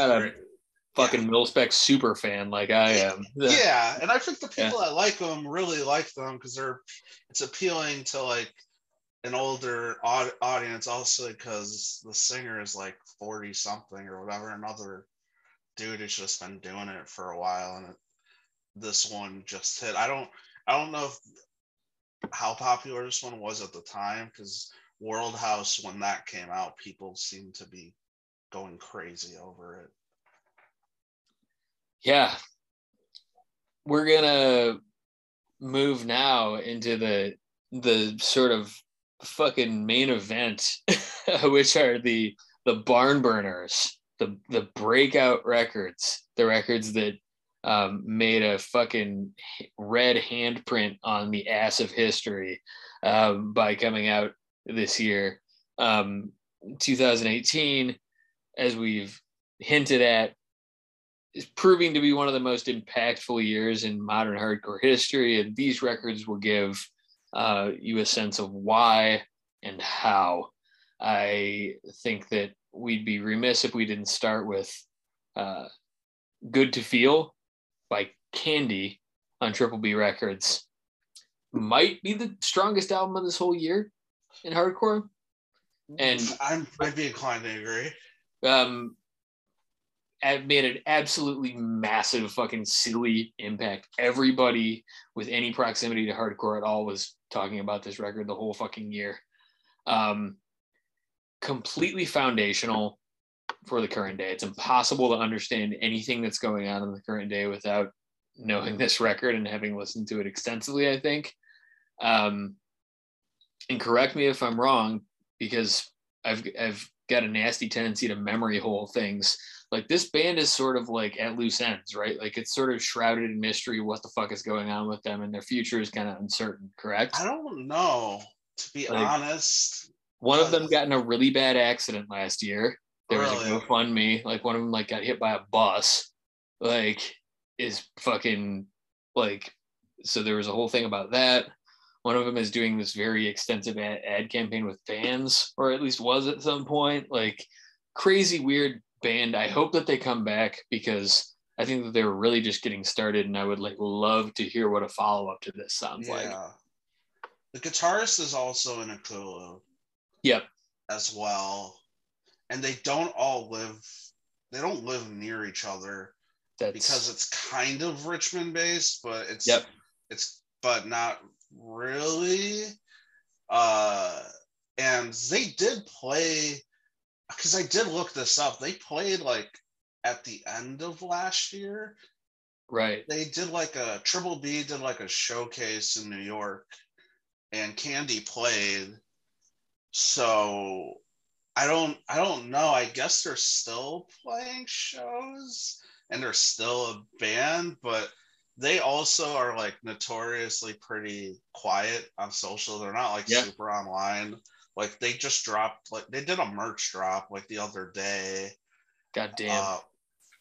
S1: got a
S2: great.
S1: Fucking Mil-Spec super fan like I am.
S2: yeah and i think the people that like them really like them because they're it's appealing to like an older aud- audience also because the singer is like 40 something or whatever another dude has just been doing it for a while and it, this one just hit i don't i don't know if, how popular this one was at the time because world house when that came out people seemed to be going crazy over it
S1: yeah. We're gonna move now into the the sort of fucking main event which are the the barn burners the the breakout records the records that um, made a fucking red handprint on the ass of history um, by coming out this year. Um, 2018 as we've hinted at is proving to be one of the most impactful years in modern hardcore history, and these records will give uh, you a sense of why and how. I think that we'd be remiss if we didn't start with uh, "Good to Feel" by Candy on Triple B Records. Might be the strongest album of this whole year in hardcore, and
S2: I'm I'd be inclined to agree.
S1: Um, made an absolutely massive fucking silly impact. Everybody with any proximity to hardcore at all was talking about this record the whole fucking year. Um, completely foundational for the current day. It's impossible to understand anything that's going on in the current day without knowing this record and having listened to it extensively, I think. Um, and correct me if I'm wrong, because I've I've got a nasty tendency to memory hole things like this band is sort of like at loose ends, right? Like it's sort of shrouded in mystery what the fuck is going on with them and their future is kind of uncertain, correct?
S2: I don't know, to be like, honest.
S1: One of them got in a really bad accident last year. There really? was a GoFundMe. Like one of them like got hit by a bus. Like is fucking like so there was a whole thing about that. One of them is doing this very extensive ad, ad campaign with fans, or at least was at some point. Like crazy weird band. I hope that they come back because I think that they're really just getting started, and I would like love to hear what a follow up to this sounds yeah. like.
S2: The guitarist is also in a Ekulu.
S1: Yep.
S2: As well, and they don't all live. They don't live near each other. That's... Because it's kind of Richmond based, but it's
S1: yep.
S2: It's but not really. Uh, and they did play because I did look this up. They played like at the end of last year.
S1: Right.
S2: They did like a Triple B did like a showcase in New York and Candy played. So I don't I don't know. I guess they're still playing shows and they're still a band, but they also are like notoriously pretty quiet on social. They're not like yeah. super online. Like they just dropped, like they did a merch drop like the other day.
S1: God damn. Uh,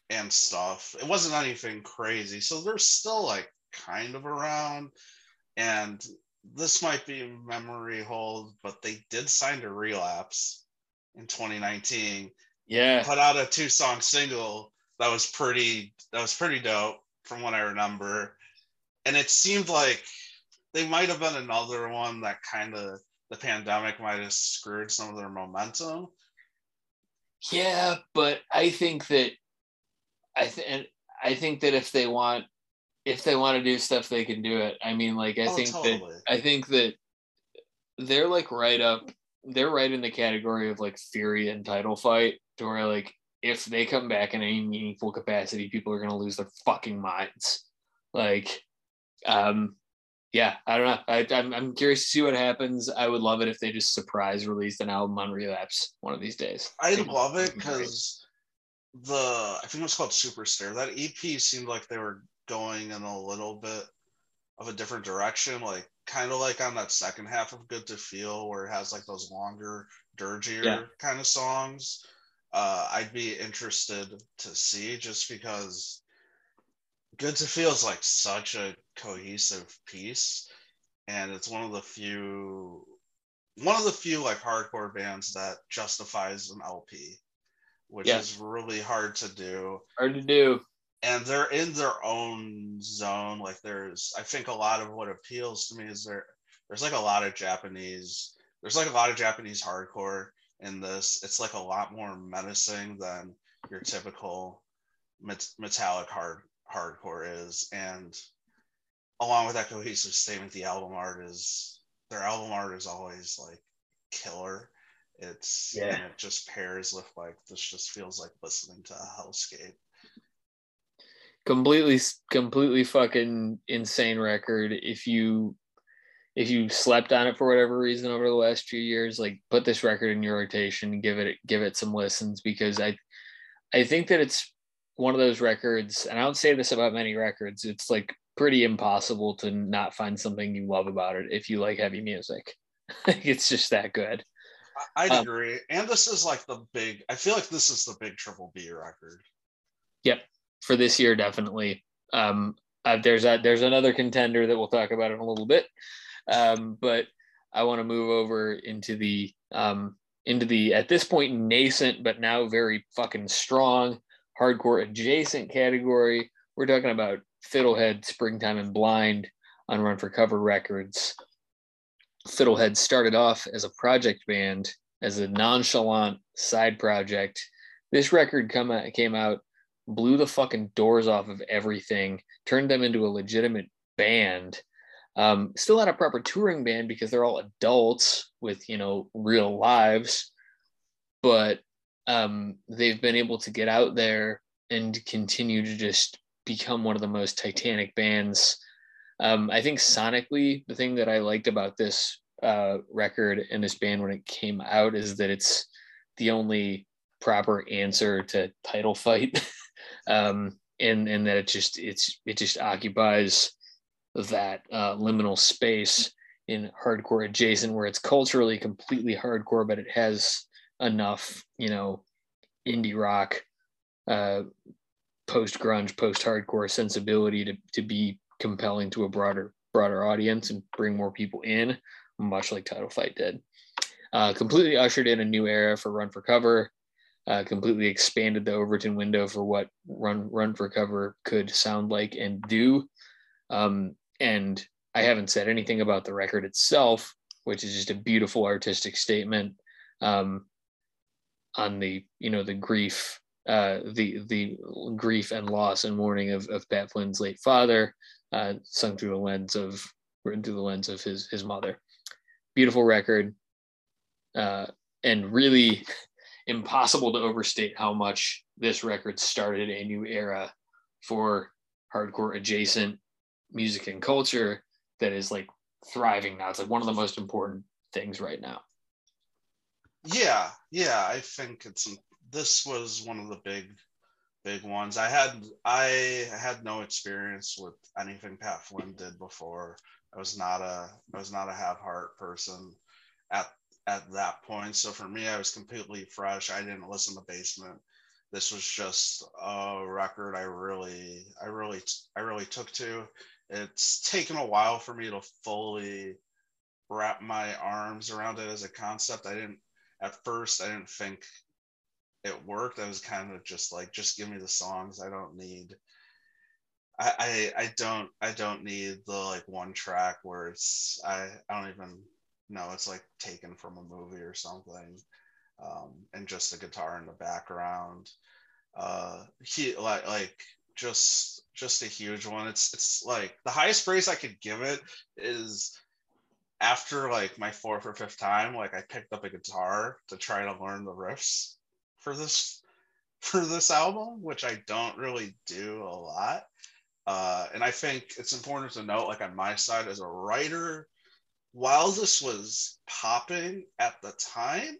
S2: and stuff. It wasn't anything crazy. So they're still like kind of around. And this might be memory hold, but they did sign to Relapse in 2019.
S1: Yeah.
S2: Put out a two song single that was pretty that was pretty dope from what I remember. And it seemed like they might have been another one that kind of the pandemic might have screwed some of their momentum.
S1: Yeah, but I think that I think I think that if they want if they want to do stuff they can do it. I mean like I oh, think totally. that I think that they're like right up they're right in the category of like theory and title fight to where like if they come back in any meaningful capacity people are going to lose their fucking minds. Like um yeah, I don't know. I, I'm, I'm curious to see what happens. I would love it if they just surprise released an album on Relapse one of these days.
S2: I'd love it because the I think it was called Superstar. That EP seemed like they were going in a little bit of a different direction, like kind of like on that second half of Good to Feel, where it has like those longer, dirgier yeah. kind of songs. Uh, I'd be interested to see just because Good to Feel is like such a cohesive piece, and it's one of the few, one of the few like hardcore bands that justifies an LP, which is really hard to do.
S1: Hard to do.
S2: And they're in their own zone. Like there's, I think a lot of what appeals to me is there. There's like a lot of Japanese. There's like a lot of Japanese hardcore in this. It's like a lot more menacing than your typical metallic hard hardcore is. And along with that cohesive statement the album art is their album art is always like killer. It's yeah. and it just pairs with like this just feels like listening to a hellscape.
S1: Completely completely fucking insane record. If you if you slept on it for whatever reason over the last few years like put this record in your rotation give it give it some listens because i i think that it's one of those records, and I don't say this about many records, it's like pretty impossible to not find something you love about it if you like heavy music. it's just that good.
S2: I'd um, agree. And this is like the big, I feel like this is the big Triple B record.
S1: Yep. for this year, definitely. Um, uh, there's a, there's another contender that we'll talk about in a little bit, um, but I want to move over into the um, into the at this point nascent but now very fucking strong hardcore adjacent category. We're talking about Fiddlehead, Springtime, and Blind on Run for Cover Records. Fiddlehead started off as a project band, as a nonchalant side project. This record come out, came out, blew the fucking doors off of everything, turned them into a legitimate band. Um, still not a proper touring band because they're all adults with you know real lives, but um, they've been able to get out there and continue to just become one of the most titanic bands. Um, I think sonically, the thing that I liked about this uh, record and this band when it came out is that it's the only proper answer to title fight, um, and and that it just it's it just occupies that uh, liminal space in hardcore adjacent where it's culturally completely hardcore, but it has enough you know indie rock, uh, post grunge, post hardcore sensibility to to be compelling to a broader broader audience and bring more people in, much like Title Fight did. Uh, completely ushered in a new era for Run for Cover. Uh, completely expanded the Overton window for what Run Run for Cover could sound like and do. Um, and I haven't said anything about the record itself, which is just a beautiful artistic statement um, on the you know the grief uh, the the grief and loss and mourning of, of Pat Flynn's late father, uh, sung through the lens of written through the lens of his his mother. Beautiful record, uh, and really impossible to overstate how much this record started a new era for hardcore adjacent music and culture that is like thriving now. It's like one of the most important things right now.
S2: Yeah, yeah, I think it's this was one of the big big ones. I had I had no experience with anything Pat Flynn did before. I was not a I was not a have heart person at at that point. So for me, I was completely fresh. I didn't listen to Basement. This was just a record I really I really I really took to. It's taken a while for me to fully wrap my arms around it as a concept. I didn't at first I didn't think it worked. I was kind of just like, just give me the songs. I don't need. I, I I don't I don't need the like one track where it's I I don't even know it's like taken from a movie or something, um, and just the guitar in the background. Uh, he like like just just a huge one. It's it's like the highest praise I could give it is after like my fourth or fifth time, like I picked up a guitar to try to learn the riffs for this for this album, which I don't really do a lot. Uh, and I think it's important to note, like on my side as a writer, while this was popping at the time,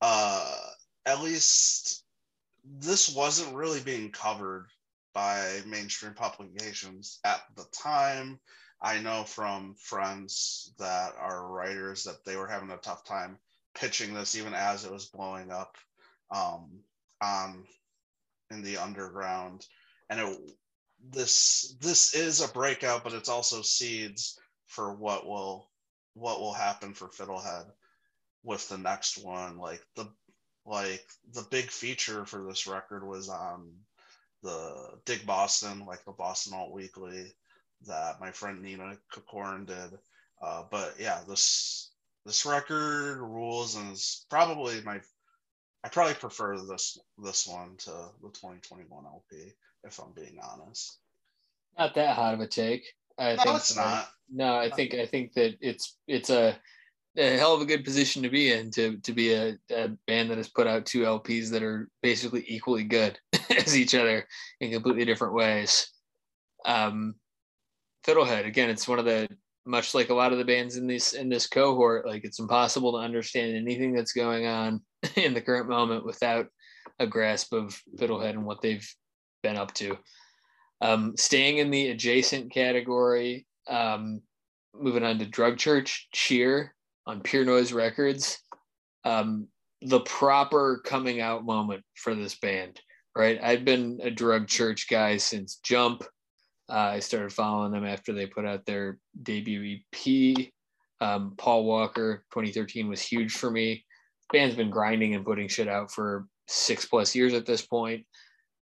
S2: uh, at least this wasn't really being covered by mainstream publications at the time. I know from friends that are writers that they were having a tough time pitching this even as it was blowing up um, on in the underground, and it, this this is a breakout, but it's also seeds for what will what will happen for Fiddlehead with the next one. Like the like the big feature for this record was on the Dig Boston, like the Boston Alt Weekly that my friend Nina Corcoran did. Uh, but yeah, this this record rules and is probably my I probably prefer this this one to the 2021 LP, if I'm being honest.
S1: Not that hot of a take. I
S2: no,
S1: think
S2: it's not.
S1: No, I think I think that it's it's a, a hell of a good position to be in to to be a, a band that has put out two LPs that are basically equally good as each other in completely different ways. Um, Fiddlehead again, it's one of the much like a lot of the bands in this in this cohort, like it's impossible to understand anything that's going on in the current moment without a grasp of Fiddlehead and what they've been up to. Um, staying in the adjacent category, um, moving on to Drug Church Cheer on Pure Noise Records. Um, the proper coming out moment for this band. right? I've been a drug church guy since Jump. Uh, I started following them after they put out their debut EP. Um, Paul Walker, 2013 was huge for me. Band's been grinding and putting shit out for six plus years at this point.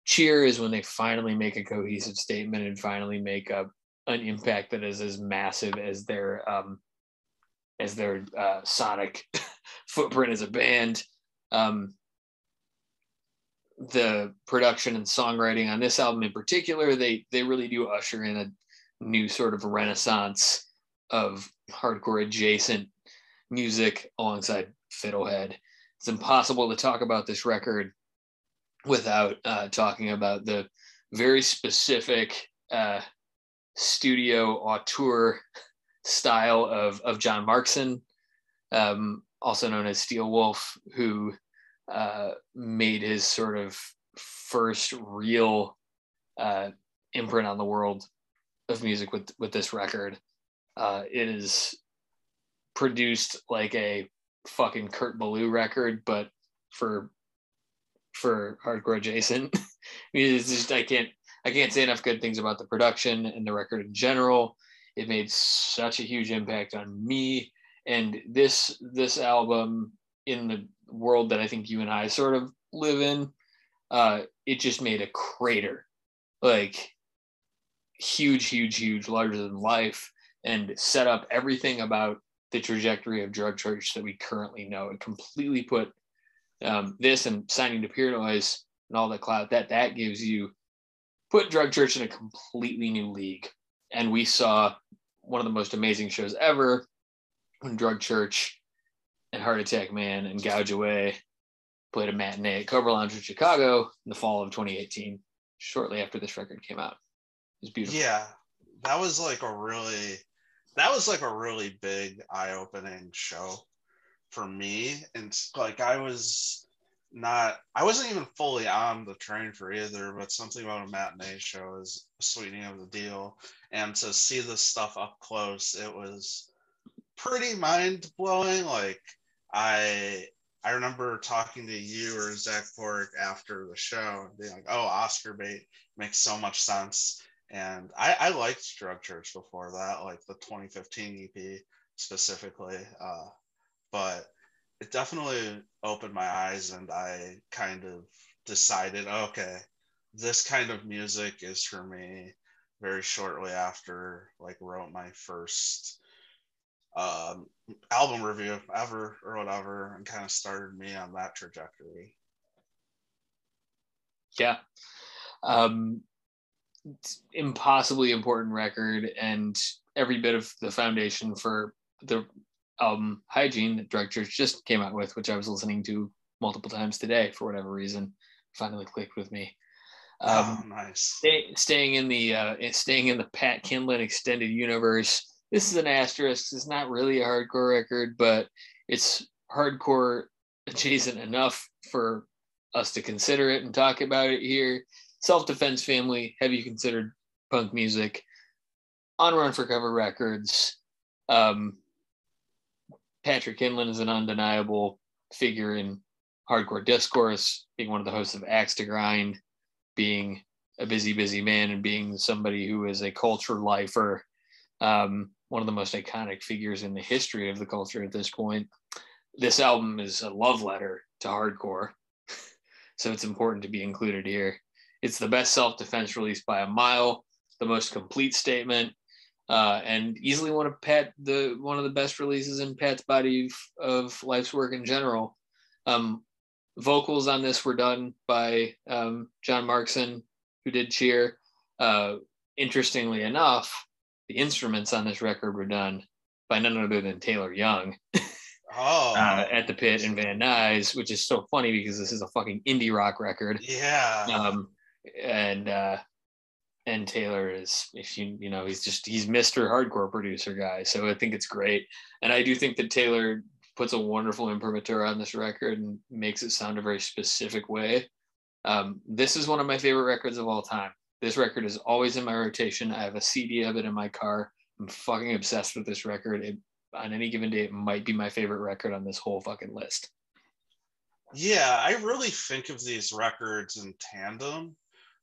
S1: Cheer is when they finally make a cohesive statement and finally make a an impact that is as massive as their um, as their uh, sonic footprint as a band. Um, the production and songwriting on this album in particular, they they really do usher in a new sort of renaissance of hardcore adjacent music alongside Fiddlehead. It's impossible to talk about this record without uh, talking about the very specific uh, studio auteur style of, of Jon Markson, um, also known as Steel Wolf, who uh, made his sort of first real uh, imprint on the world of music with, with this record. Uh, it is produced like a fucking Kurt Ballou record, but for for hardcore adjacent. it's just I can't I can't say enough good things about the production and the record in general. It made such a huge impact on me. And this this album in the world that I think you and I sort of live in, uh, it just made a crater, like huge, huge, huge, larger than life, and set up everything about the trajectory of drug church that we currently know. It completely put um, this and signing to Pure Noise and all the clout that that gives you put drug church in a completely new league. And we saw one of the most amazing shows ever when drug church and heart attack man and gouge away played a matinee at Cobra Lounge in Chicago in the fall of 2018, shortly after this record came out. It was beautiful.
S2: Yeah, that was like a really that was like a really big eye-opening show for me and like i was not i wasn't even fully on the train for either but something about a matinee show is sweetening of the deal and to see this stuff up close it was pretty mind-blowing like i i remember talking to you or zach Pork after the show and being like oh oscar bait makes so much sense and I, I liked Drug Church before that, like the 2015 EP specifically. Uh, but it definitely opened my eyes, and I kind of decided, okay, this kind of music is for me. Very shortly after, like, wrote my first um, album review ever or whatever, and kind of started me on that trajectory.
S1: Yeah. Um, impossibly important record and every bit of the foundation for the album Hygiene that Drug Church just came out with, which I was listening to multiple times today for whatever reason, finally clicked with me.
S2: Um, oh, nice.
S1: Stay, staying in the uh, staying in the Pat Kindlon extended universe. This is an asterisk. It's not really a hardcore record, but it's hardcore adjacent enough for us to consider it and talk about it here self defense family, have you considered punk music? On Run for Cover Records. Um, Patrick Kindlon is an undeniable figure in hardcore discourse, being one of the hosts of Axe to Grind, being a busy, busy man, and being somebody who is a culture lifer, um, one of the most iconic figures in the history of the culture at this point. This album is a love letter to hardcore, so it's important to be included here. It's the best self defense release by a mile, the most complete statement, uh, and easily one of Pat the one of the best releases in Pat's body of, of life's work in general. Um, vocals on this were done by um, Jon Markson, who did Cheer. Uh, interestingly enough, the instruments on this record were done by none other than Taylor Young.
S2: Oh.
S1: Uh, at the pit in Van Nuys, which is so funny because this is a fucking indie rock record.
S2: Yeah.
S1: Um, and uh, and Taylor is if you you know he's just he's Mr. Hardcore producer guy. So I think it's great, and I do think that Taylor puts a wonderful imprimatur on this record and makes it sound a very specific way. Um, this is one of my favorite records of all time. This record is always in my rotation. I have a CD of it in my car. I'm fucking obsessed with this record. It, on any given day, it might be my favorite record on this whole fucking list.
S2: Yeah, I really think of these records in tandem.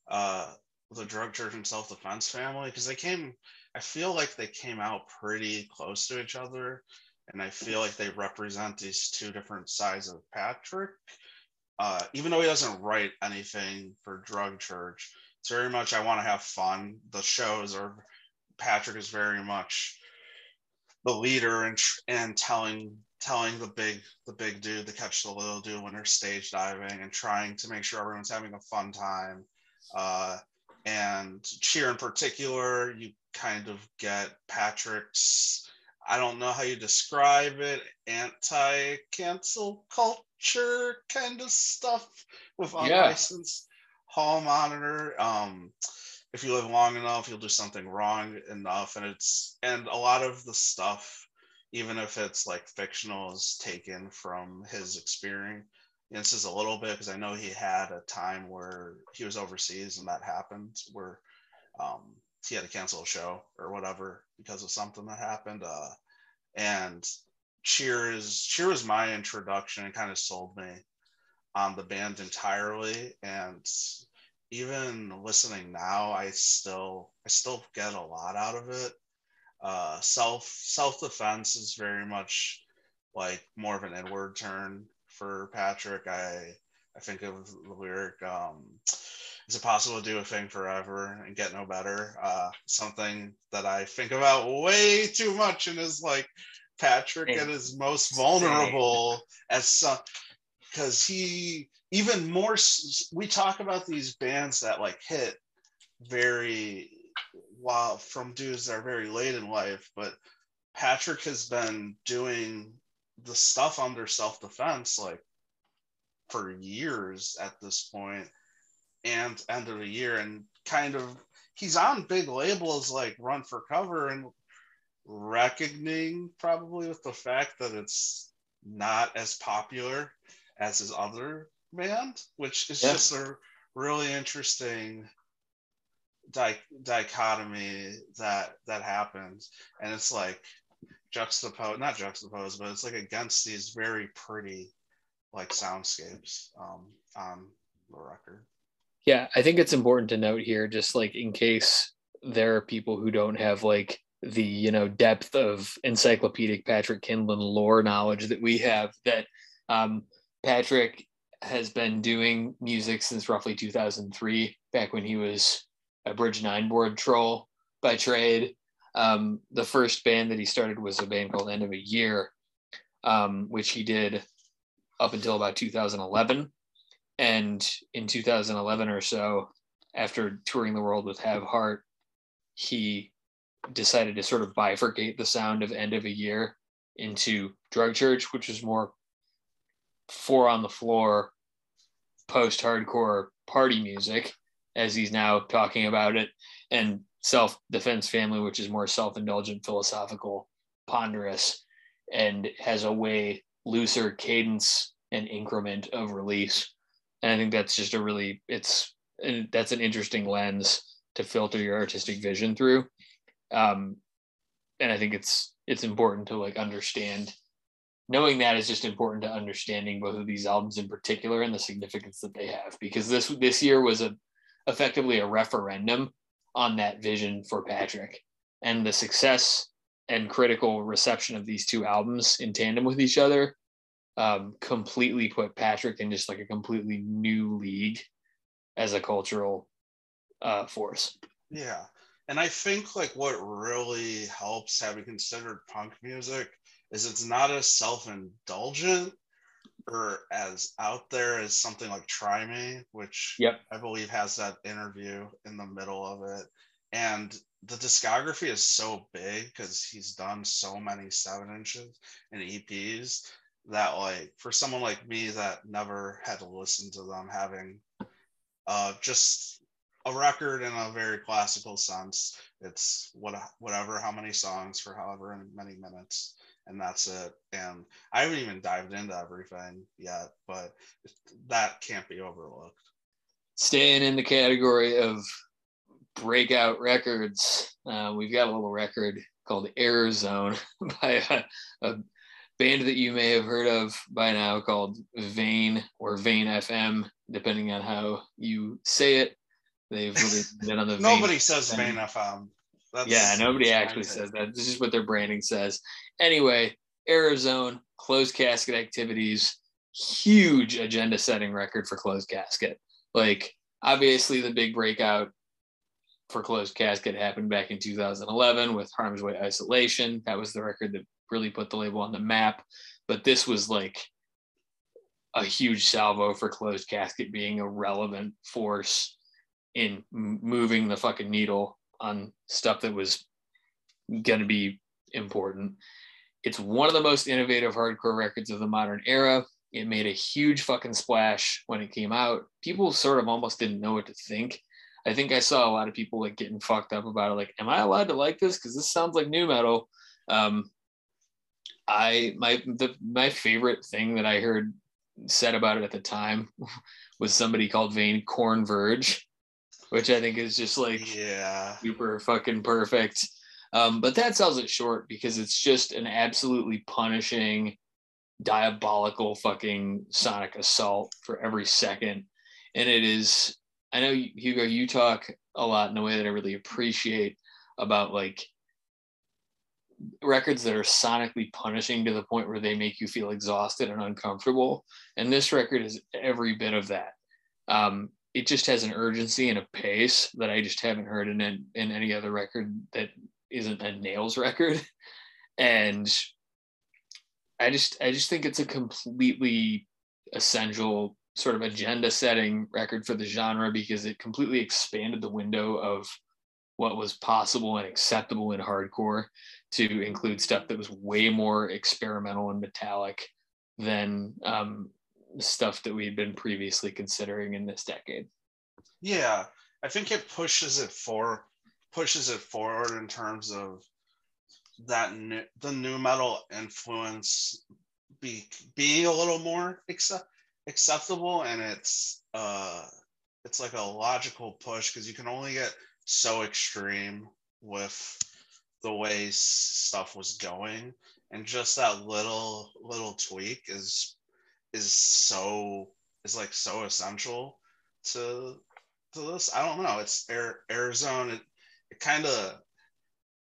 S2: Uh, the drug church and self-defense family because they came i feel like they came out pretty close to each other and i feel like they represent these two different sides of patrick uh, even though he doesn't write anything for drug church it's very much i want to have fun the shows are patrick is very much the leader and and telling telling the big the big dude to catch the little dude when they're stage diving and trying to make sure everyone's having a fun time uh, and cheer in particular you kind of get patrick's i don't know how you describe it anti-cancel culture kind of stuff with unlicensed. Hall monitor um if you live long enough you'll do something wrong enough and it's and a lot of the stuff even if it's like fictional is taken from his experience this is a little bit because I know he had a time where he was overseas and that happened where um, he had to cancel a show or whatever because of something that happened. Uh, and Cheer is Cheer was my introduction and kind of sold me on the band entirely. And even listening now, I still I still get a lot out of it. Uh, self self defense is very much like more of an inward turn for Patrick. I I think of the lyric, um, is it possible to do a thing forever and get no better? Uh, something that I think about way too much and is like Patrick at his most vulnerable as some because he even more we talk about these bands that like hit very while from dudes that are very late in life but patrick has been doing the stuff under self defense like for years at this point and end of the year and kind of he's on big labels like Run for Cover and reckoning probably with the fact that it's not as popular as his other band, which is yeah. just a really interesting di- dichotomy that that happens and it's like juxtaposed, not juxtapose, but it's like against these very pretty like soundscapes um, on the record.
S1: Yeah, I think it's important to note here, just like in case there are people who don't have like the you know depth of encyclopedic Patrick Kindlon lore knowledge that we have, that um, Patrick has been doing music since roughly 2003, back when he was a Bridge Nine board troll by trade. Um, the first band that he started was a band called End of a Year, um, which he did up until about 2011. And in 2011 or so, after touring the world with Have Heart, he decided to sort of bifurcate the sound of End of a Year into Drug Church, which was more four on the floor, post hardcore party music, as he's now talking about it, and self defense family, which is more self indulgent, philosophical, ponderous, and has a way looser cadence and increment of release. And I think that's just a really it's and that's an interesting lens to filter your artistic vision through. Um, and I think it's it's important to like understand knowing that is just important to understanding both of these albums in particular and the significance that they have because this this year was a effectively a referendum on that vision for Patrick and the success and critical reception of these two albums in tandem with each other um, completely put Patrick in just like a completely new league as a cultural uh, force.
S2: Yeah. And I think like what really helps having considered punk music is it's not as self-indulgent or as out there as something like Try Me, which
S1: yep.
S2: I believe has that interview in the middle of it. And the discography is so big because he's done so many seven inches and EPs that like for someone like me that never had to listen to them having uh, just a record in a very classical sense it's what whatever how many songs for however many minutes and that's it and i haven't even dived into everything yet but that can't be overlooked
S1: staying in the category of breakout records uh, we've got a little record called Errorzone by a, a band that you may have heard of by now called Vein or Vein FM, depending on how you say it. They've really been on the
S2: Nobody
S1: Vein
S2: says
S1: FM.
S2: Vein FM. That's,
S1: Yeah, nobody actually says that. This is what their branding says. Anyway, Errorzone closed casket activities, huge agenda setting record for closed casket. Like, obviously, the big breakout for closed casket happened back in 2011 with Harm's Way Isolation. That was the record that really put the label on the map. But this was like a huge salvo for closed casket being a relevant force in moving the fucking needle on stuff that was going to be important. It's one of the most innovative hardcore records of the modern era. It made a huge fucking splash when it came out. People sort of almost didn't know what to think. I think I saw a lot of people like getting fucked up about it. Like, am I allowed to like this? Because this sounds like nu metal. Um, I my the my favorite thing that I heard said about it at the time was somebody called Vein Korn Verge, which I think is just like
S2: Yeah.
S1: super fucking perfect. Um, but that sells it short because it's just an absolutely punishing, diabolical fucking sonic assault for every second. And it is, I know Hugo, you talk a lot in a way that I really appreciate about like records that are sonically punishing to the point where they make you feel exhausted and uncomfortable. And this record is every bit of that. Um, it just has an urgency and a pace that I just haven't heard in in any other record that isn't a Nails record, and I just I just think it's a completely essential sort of agenda setting record for the genre because it completely expanded the window of what was possible and acceptable in hardcore to include stuff that was way more experimental and metallic than um, stuff that we had been previously considering in this decade.
S2: Yeah. I think it pushes it for pushes it forward in terms of that new, the new metal influence be being a little more accept, acceptable. And it's uh it's like a logical push because you can only get so extreme with the way stuff was going. And just that little little tweak is is so is like so essential to to this. I don't know. It's Air, Errorzone it, kind of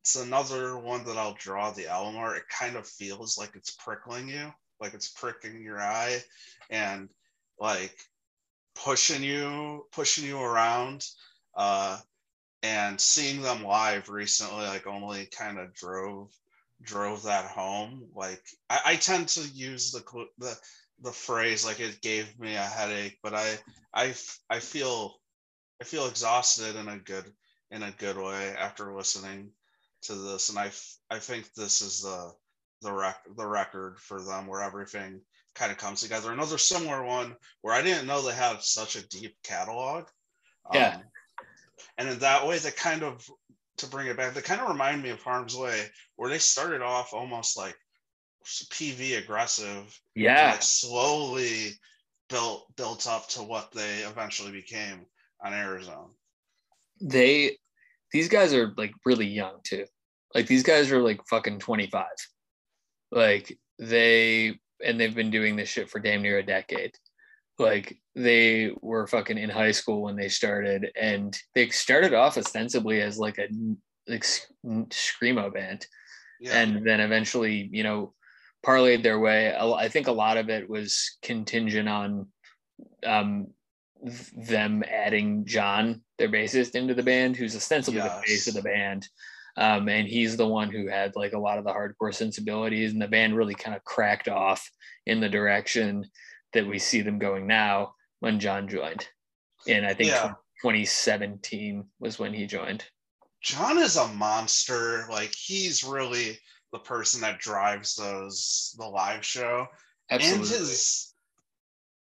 S2: it's another one that i'll draw the album art it kind of feels like it's prickling you like it's pricking your eye and like pushing you pushing you around uh and seeing them live recently like only kind of drove drove that home. Like I, I tend to use the the the phrase like it gave me a headache but I I I feel i feel exhausted in a good in a good way after listening to this and i f- i think this is the the rec the record for them where everything kind of comes together another similar one where i didn't know they had such a deep catalog
S1: Yeah.
S2: Um, and in that way they kind of to bring it back they kind of remind me of harm's way where they started off almost like pv aggressive and,
S1: Yeah.
S2: like slowly built built up to what they eventually became on Errorzone.
S1: They these guys are like really young too. Like these guys are like fucking 25. Like they and they've been doing this shit for damn near a decade. Like they were fucking in high school when they started and they started off ostensibly as like a like sc- screamo band
S2: Yeah,
S1: and then eventually, you know, parlayed their way. I think a lot of it was contingent on um, them adding John, their bassist, into the band, who's ostensibly the face of the band. Um, and he's the one who had like a lot of the hardcore sensibilities, and the band really kind of cracked off in the direction that we see them going now when John joined. And I think
S2: Yeah.
S1: 2017 was when he joined.
S2: John is a monster. Like he's really the person that drives those the live show.
S1: Absolutely.
S2: And his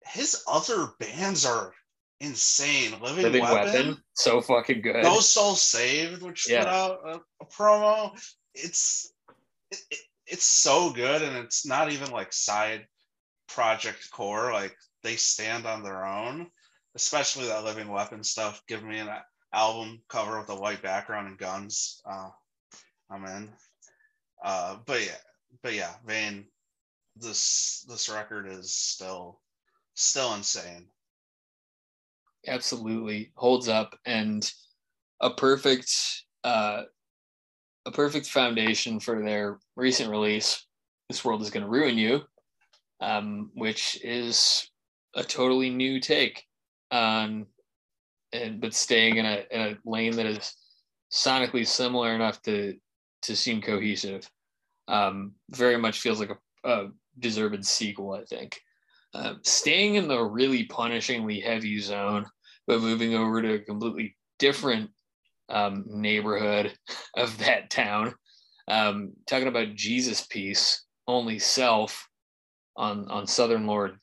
S2: his other bands are insane. Living,
S1: Living
S2: Weapon,
S1: Weapon, so fucking good.
S2: No Soul Saved, which
S1: Yeah.
S2: put out a, a promo. It's it, it- it's so good, and it's not even like side project core. Like they stand on their own. Especially that Living Weapon stuff. Give me an album cover with a white background and guns. Uh, I'm in. Uh, but yeah, but yeah, Vein, this this record is still still insane.
S1: Absolutely holds up and a perfect uh, a perfect foundation for their recent release. This world is going to ruin you, um, which is a totally new take on, and but staying in a, in a lane that is sonically similar enough to to seem cohesive. Um, very much feels like a, a deserved sequel, I think. Uh, staying in the really punishingly heavy zone, but moving over to a completely different um, neighborhood of that town. Um, talking about Jesus Piece, only self on on Southern Lord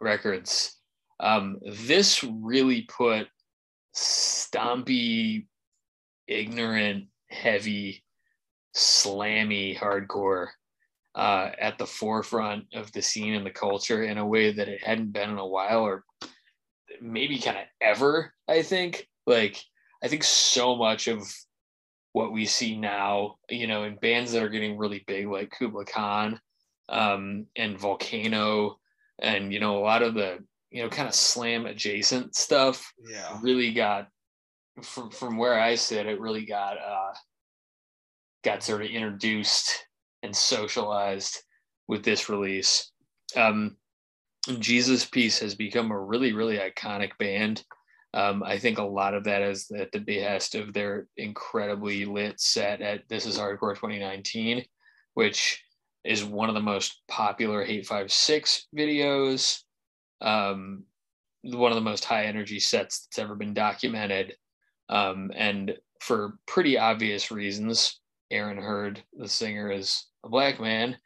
S1: Records. Um, this really put stompy, ignorant, heavy, slammy hardcore uh, at the forefront of the scene and the culture in a way that it hadn't been in a while or maybe kind of ever, I think. Like, I think so much of what we see now, you know, in bands that are getting really big, like Kublai Khan um, and Volcano, and, you know, a lot of the, you know, kind of slam adjacent stuff
S2: Yeah.
S1: really got, from, from where I sit, it really got, uh, got sort of introduced and socialized with this release. Um, Jesus Piece has become a really, really iconic band. Um, I think a lot of that is at the behest of their incredibly lit set at This Is Hardcore 2019, which is one of the most popular Hate5six videos. Um, one of the most high energy sets that's ever been documented. Um, and for pretty obvious reasons, Aaron Heard, the singer, is a black man,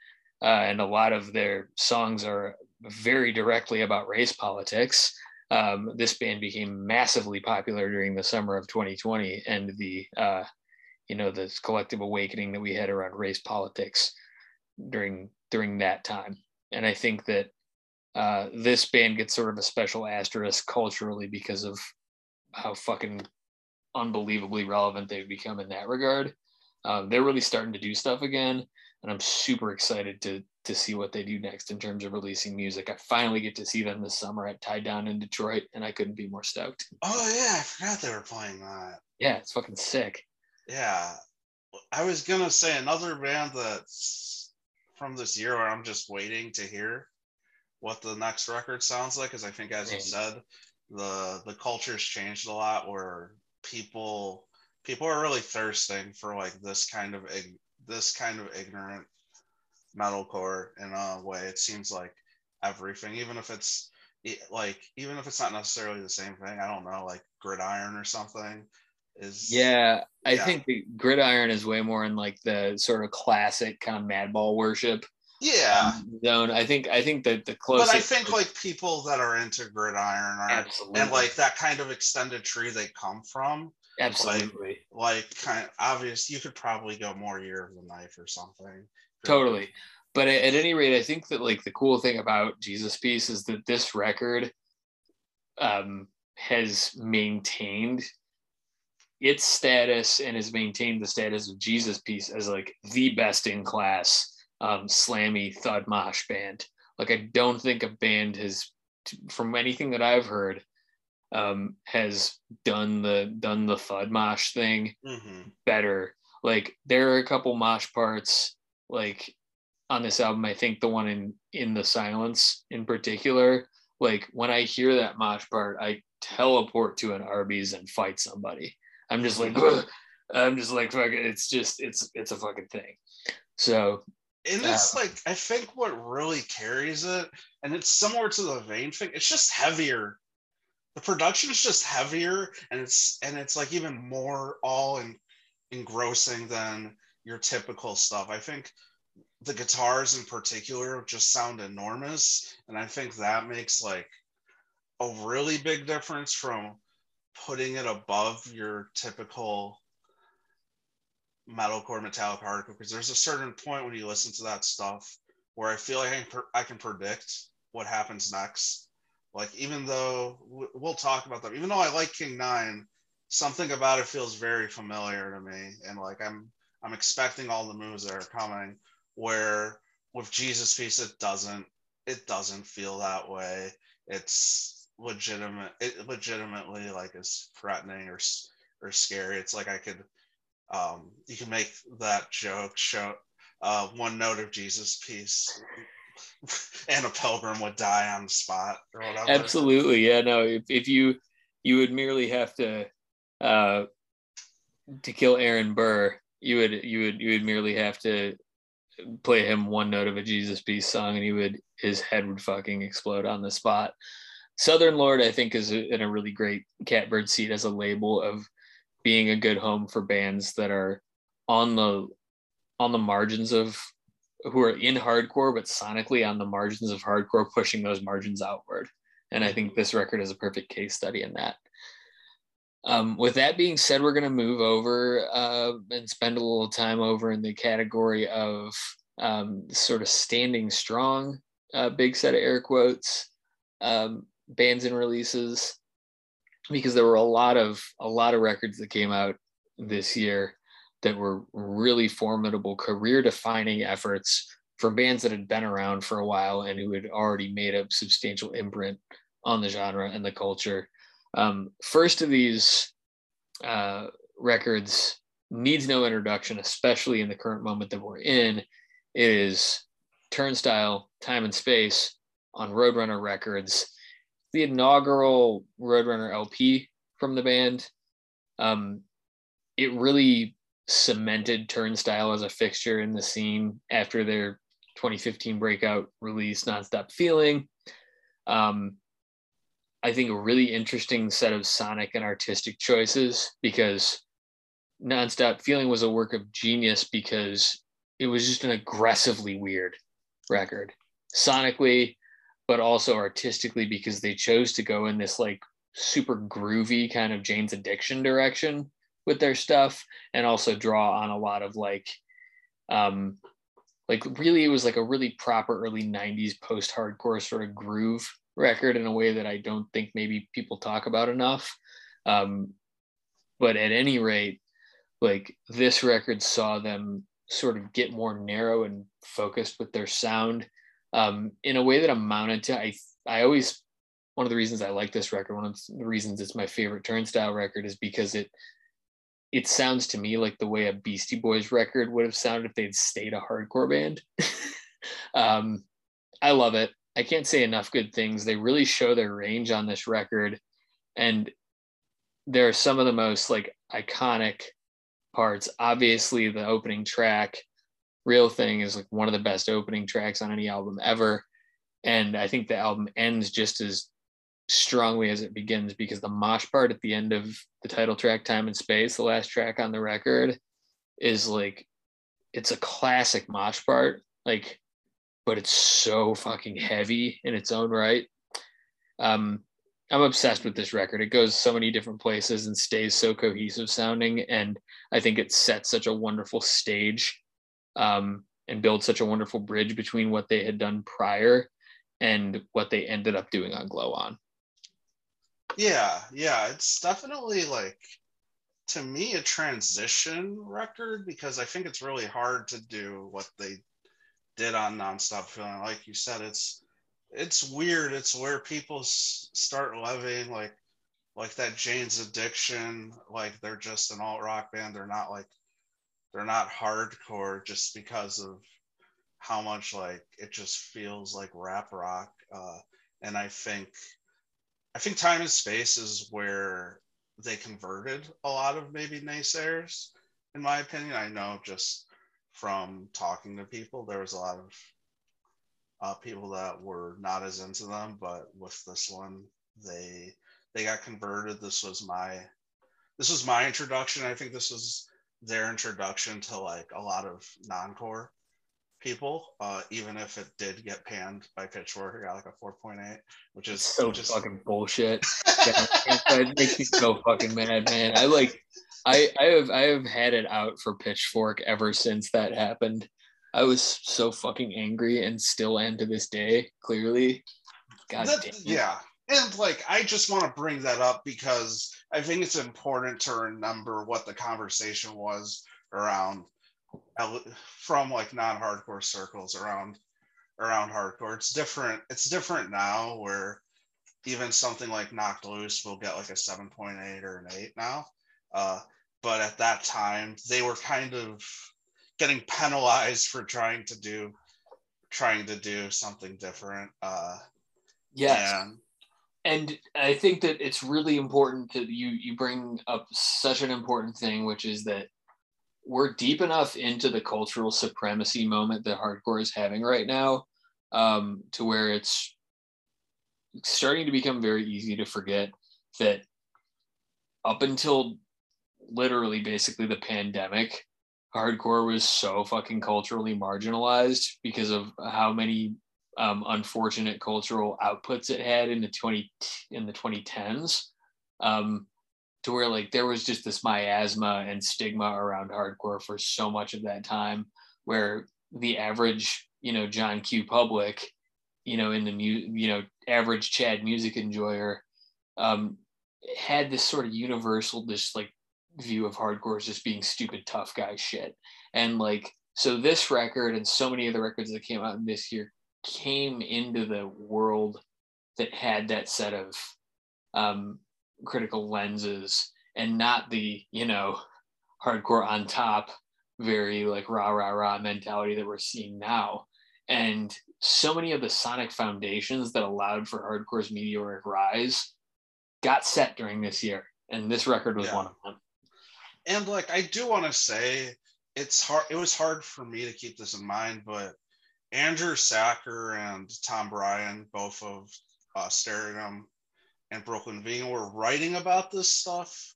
S1: uh, and a lot of their songs are very directly about race politics. Um, this band became massively popular during the summer of 2020, and the uh, you know this collective awakening that we had around race politics during during that time. And I think that uh, this band gets sort of a special asterisk culturally because of how fucking unbelievably relevant they've become in that regard. Um, they're really starting to do stuff again, and I'm super excited to to see what they do next in terms of releasing music. I finally get to see them this summer at Tie Down in Detroit, and I couldn't be more stoked.
S2: Oh yeah, I forgot they were playing that.
S1: Yeah, it's fucking sick.
S2: Yeah. I was gonna say another band that's from this year where I'm just waiting to hear what the next record sounds like, because I think as you said, the the culture's changed a lot where people people are really thirsting for like this kind of this kind of ignorant metalcore in a way. It seems like everything, even if it's like even if it's not necessarily the same thing, I don't know, like gridiron or something is
S1: Yeah, I
S2: Yeah.
S1: think the Gridiron is way more in like the sort of classic kind of madball worship
S2: yeah.
S1: Um, zone. I think I think that the
S2: close
S1: But.
S2: I think like people that are into gridiron are
S1: absolutely
S2: and like that kind of extended tree they come from,
S1: absolutely.
S2: like kind of obvious. You could probably go more year of the knife or something.
S1: totally but at, at any rate i think that like the cool thing about jesus piece is that this record um has maintained its status and has maintained the status of jesus piece as like the best in class um slammy thud mosh band like i don't think a band has from anything that i've heard um has done the done the thud mosh thing
S2: hmm
S1: better. Like there are a couple mosh parts like on this album. I think the one in in the silence in particular. Like when I hear that mosh part, I teleport to an Arby's and fight somebody. I'm just like, "Ugh." I'm just like, fuck it. It's just it's it's a fucking thing. So
S2: And it's like I think what really carries it, and it's similar to the vein thing. It's just heavier. The production is just heavier, and it's and it's like even more all en- engrossing than your typical stuff. I think the guitars in particular just sound enormous, and I think that makes like a really big difference from putting it above your typical metalcore metallic hardcore because there's a certain point when you listen to that stuff where I feel like I can, I can predict what happens next. Like even though we'll talk about them, even though I like King Nine, something about it feels very familiar to me, and like I'm I'm expecting all the moves that are coming. Where with Jesus Piece, it doesn't it doesn't feel that way. It's legitimate. It legitimately like is threatening or or scary. It's like I could um you can make that joke show uh one note of Jesus Piece and a pilgrim would die on the spot or whatever.
S1: Absolutely. Yeah, no, if, if you you would merely have to uh to kill Aaron Burr, you would you would you would merely have to play him one note of a Jesus Piece song and he would his head would fucking explode on the spot. Southern Lord, I think, is in a really great catbird seat as a label of being a good home for bands that are on the on the margins of who are in hardcore but sonically on the margins of hardcore pushing those margins outward. And i think this record is a perfect case study in that. Um, with that being said we're going to move over uh, and spend a little time over in the category of um, sort of standing strong uh, big set of air quotes um, bands and releases because there were a lot of a lot of records that came out this year that were really formidable career defining efforts from bands that had been around for a while and who had already made a substantial imprint on the genre and the culture. Um, first of these uh, records needs no introduction, especially in the current moment that we're in, is Turnstile, Time and Space on Roadrunner Records the inaugural Roadrunner LP from the band. Um, it really cemented Turnstile as a fixture in the scene after their 2015 breakout release, Nonstop Feeling. Um, I think a really interesting set of sonic and artistic choices because Nonstop Feeling was a work of genius because it was just an aggressively weird record. Sonically, but also artistically because they chose to go in this like super groovy kind of Jane's Addiction direction with their stuff and also draw on a lot of like um like really it was like a really proper early 90s post hardcore sort of groove record in a way that I don't think maybe people talk about enough. Um but at any rate like this record saw them sort of get more narrow and focused with their sound um, in a way that amounted to I I always one of the reasons I like this record, one of the reasons it's my favorite Turnstile record is because it it sounds to me like the way a Beastie Boys record would have sounded if they'd stayed a hardcore band. um, I love it. I can't say enough good things. They really show their range on this record, and there are some of the most like iconic parts. Obviously, the opening track Real Thing is like one of the best opening tracks on any album ever. And I think the album ends just as strongly as it begins because the mosh part at the end of the title track, Time and Space, the last track on the record, is like it's a classic mosh part. Like, but it's so fucking heavy in its own right. Um, I'm obsessed with this record. It goes so many different places and stays so cohesive sounding. And I think it sets such a wonderful stage um, and builds such a wonderful bridge between what they had done prior and what they ended up doing on Glow On.
S2: Yeah, yeah, it's definitely like to me a transition record because I think it's really hard to do what they did on Nonstop Feeling. Like you said, it's it's weird. It's where people s- start loving like like that Jane's Addiction. Like they're just an alt rock band. They're not like they're not hardcore just because of how much like it just feels like rap rock uh, and i think i think time and space is where they converted a lot of maybe naysayers in my opinion. I know just from talking to people there was a lot of uh, people that were not as into them but with this one they they got converted. This was my this was my introduction. I think this was their introduction to like a lot of non-core people, uh, even if it did get panned by Pitchfork, it got like a 4.8, which is
S1: so
S2: just
S1: fucking bullshit. yeah, it makes me so fucking mad, man. I like, I I have I have had it out for Pitchfork ever since that happened. I was so fucking angry and still am to this day. Clearly, God
S2: that,
S1: damn.
S2: Yeah, and like I just want to bring that up because I think it's important to remember what the conversation was around from like non-hardcore circles around around hardcore. It's different. It's different now where even something like Knocked Loose will get like a 7.8 or an 8 now. Uh, but at that time, they were kind of getting penalized for trying to do trying to do something different. Uh,
S1: yes. And, and I think that it's really important that you you bring up such an important thing, which is that we're deep enough into the cultural supremacy moment that hardcore is having right now, um, to where it's starting to become very easy to forget that up until literally basically the pandemic, hardcore was so fucking culturally marginalized because of how many um, unfortunate cultural outputs it had in the 20 in the 2010s um, to where like there was just this miasma and stigma around hardcore for so much of that time where the average you know john q. Public you know in the mu- you know average chad music enjoyer um, had this sort of universal this like view of hardcore as just being stupid tough guy shit. And like so this record and so many of the records that came out this year came into the world that had that set of um, critical lenses and not the you know hardcore on top very like rah rah rah mentality that we're seeing now and so many of the sonic foundations that allowed for hardcore's meteoric rise got set during this year and this record was yeah. one of them
S2: and like i do want to say it's hard it was hard for me to keep this in mind but Andrew Sacher and Tom Breihan, both of uh, and Brooklyn Vegan, were writing about this stuff,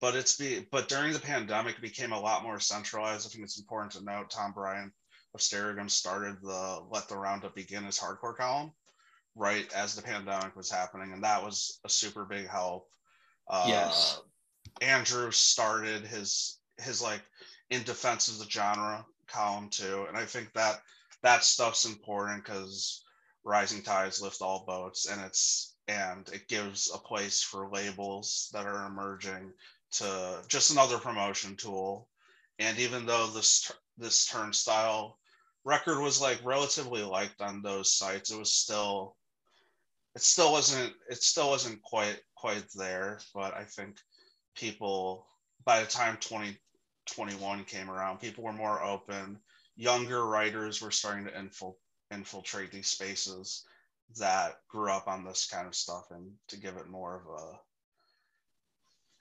S2: but it's be but during the pandemic, it became a lot more centralized. I think it's important to note Tom Breihan of Stereogum started the Let the Roundup Begin his hardcore column right as the pandemic was happening, and that was a super big help.
S1: Uh, yes,
S2: Andrew started his his like in defense of the genre column too, and I think that that stuff's important because rising tides lift all boats and it's and it gives a place for labels that are emerging to just another promotion tool. And even though this this turnstile record was like relatively liked on those sites it was still it still wasn't it still wasn't quite quite there. But i think people by the time 2021 came around people were more open. Younger writers were starting to infil- infiltrate these spaces that grew up on this kind of stuff and to give it more of a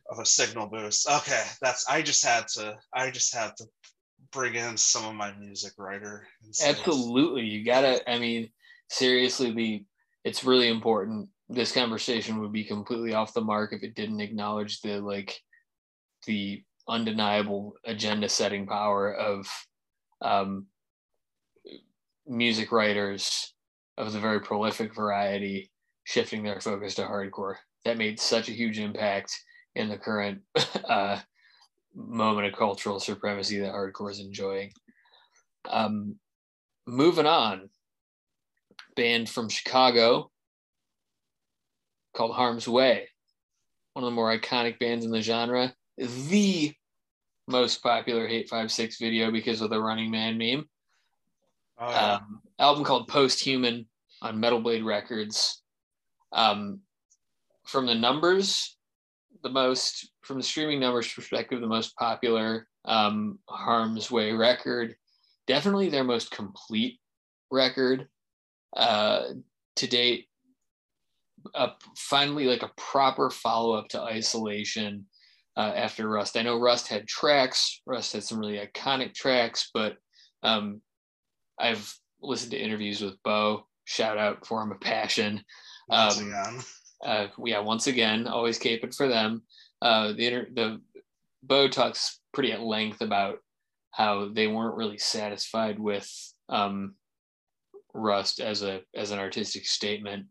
S2: of a signal boost. Okay, that's I just had to I just had to bring in some of my music writer.
S1: Absolutely, you gotta. I mean, seriously, the it's really important. This conversation would be completely off the mark if it didn't acknowledge the like the undeniable agenda setting power of um, music writers of the very prolific variety shifting their focus to hardcore. That made such a huge impact in the current uh, moment of cultural supremacy that hardcore is enjoying. Um, moving on, band from Chicago called Harm's Way, one of the more iconic bands in the genre, the most popular Hate5six video because of the Running Man meme. Oh, yeah. um, album called Posthuman on Metal Blade Records. Um, from the numbers, the most from the streaming numbers perspective, the most popular um, Harm's Way record. Definitely their most complete record uh, to date. Uh, finally, like a proper follow up to Isolation uh, after Rust. I know Rust had tracks. Rust had some really iconic tracks, but um, I've listened to interviews with Bo. Shout out Form of Passion. Once um, again. Uh, yeah, once again, always caping for them. Uh, the inter- the Bo talks pretty at length about how they weren't really satisfied with um, Rust as a as an artistic statement,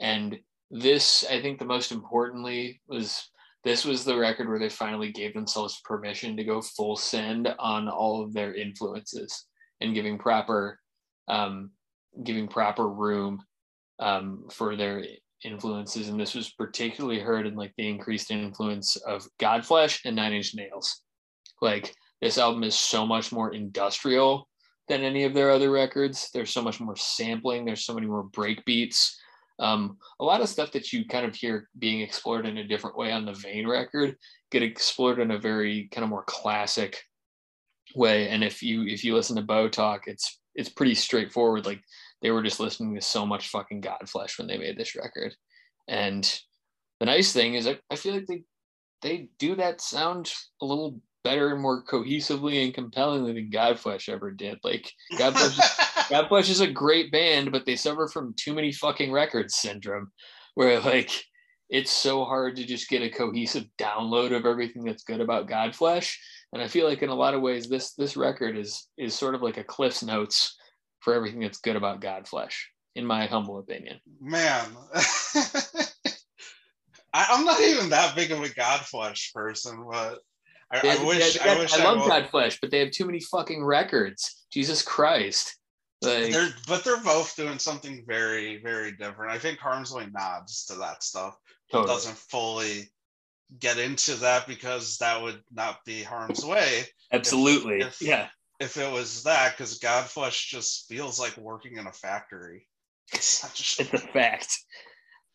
S1: and this I think the most importantly was this was the record where they finally gave themselves permission to go full send on all of their influences and giving proper um, giving proper room um, for their influences and this was particularly heard in like the increased influence of godflesh and nine inch nails like this album is so much more industrial than any of their other records. There's so much more sampling. There's so many more break beats. Um, a lot of stuff that you kind of hear being explored in a different way on the Vein record get explored in a very kind of more classic way. And if you if you listen to Bo talk, it's it's pretty straightforward. Like they were just listening to so much fucking Godflesh when they made this record. And the nice thing is I, I feel like they they do that sound a little better and more cohesively and compellingly than Godflesh ever did. Like Godflesh, Godflesh is a great band, but they suffer from too many fucking records syndrome, where like it's so hard to just get a cohesive download of everything that's good about Godflesh. And I feel like in a lot of ways, this this record is is sort of like a Cliff's Notes for everything that's good about Godflesh, in my humble opinion.
S2: Man. I, am not even that big of a Godflesh person, but I, I wish.
S1: I,
S2: wish
S1: I, love Godflesh, but they have too many fucking records. Jesus Christ.
S2: Like, they're but they're both doing something very very different. I think Harm's Way nods to that stuff. Totally. Doesn't fully get into that because that would not be Harm's Way.
S1: Absolutely. If, if, yeah.
S2: If it was that, because Godflesh just feels like working in a factory.
S1: It's, it's a fact.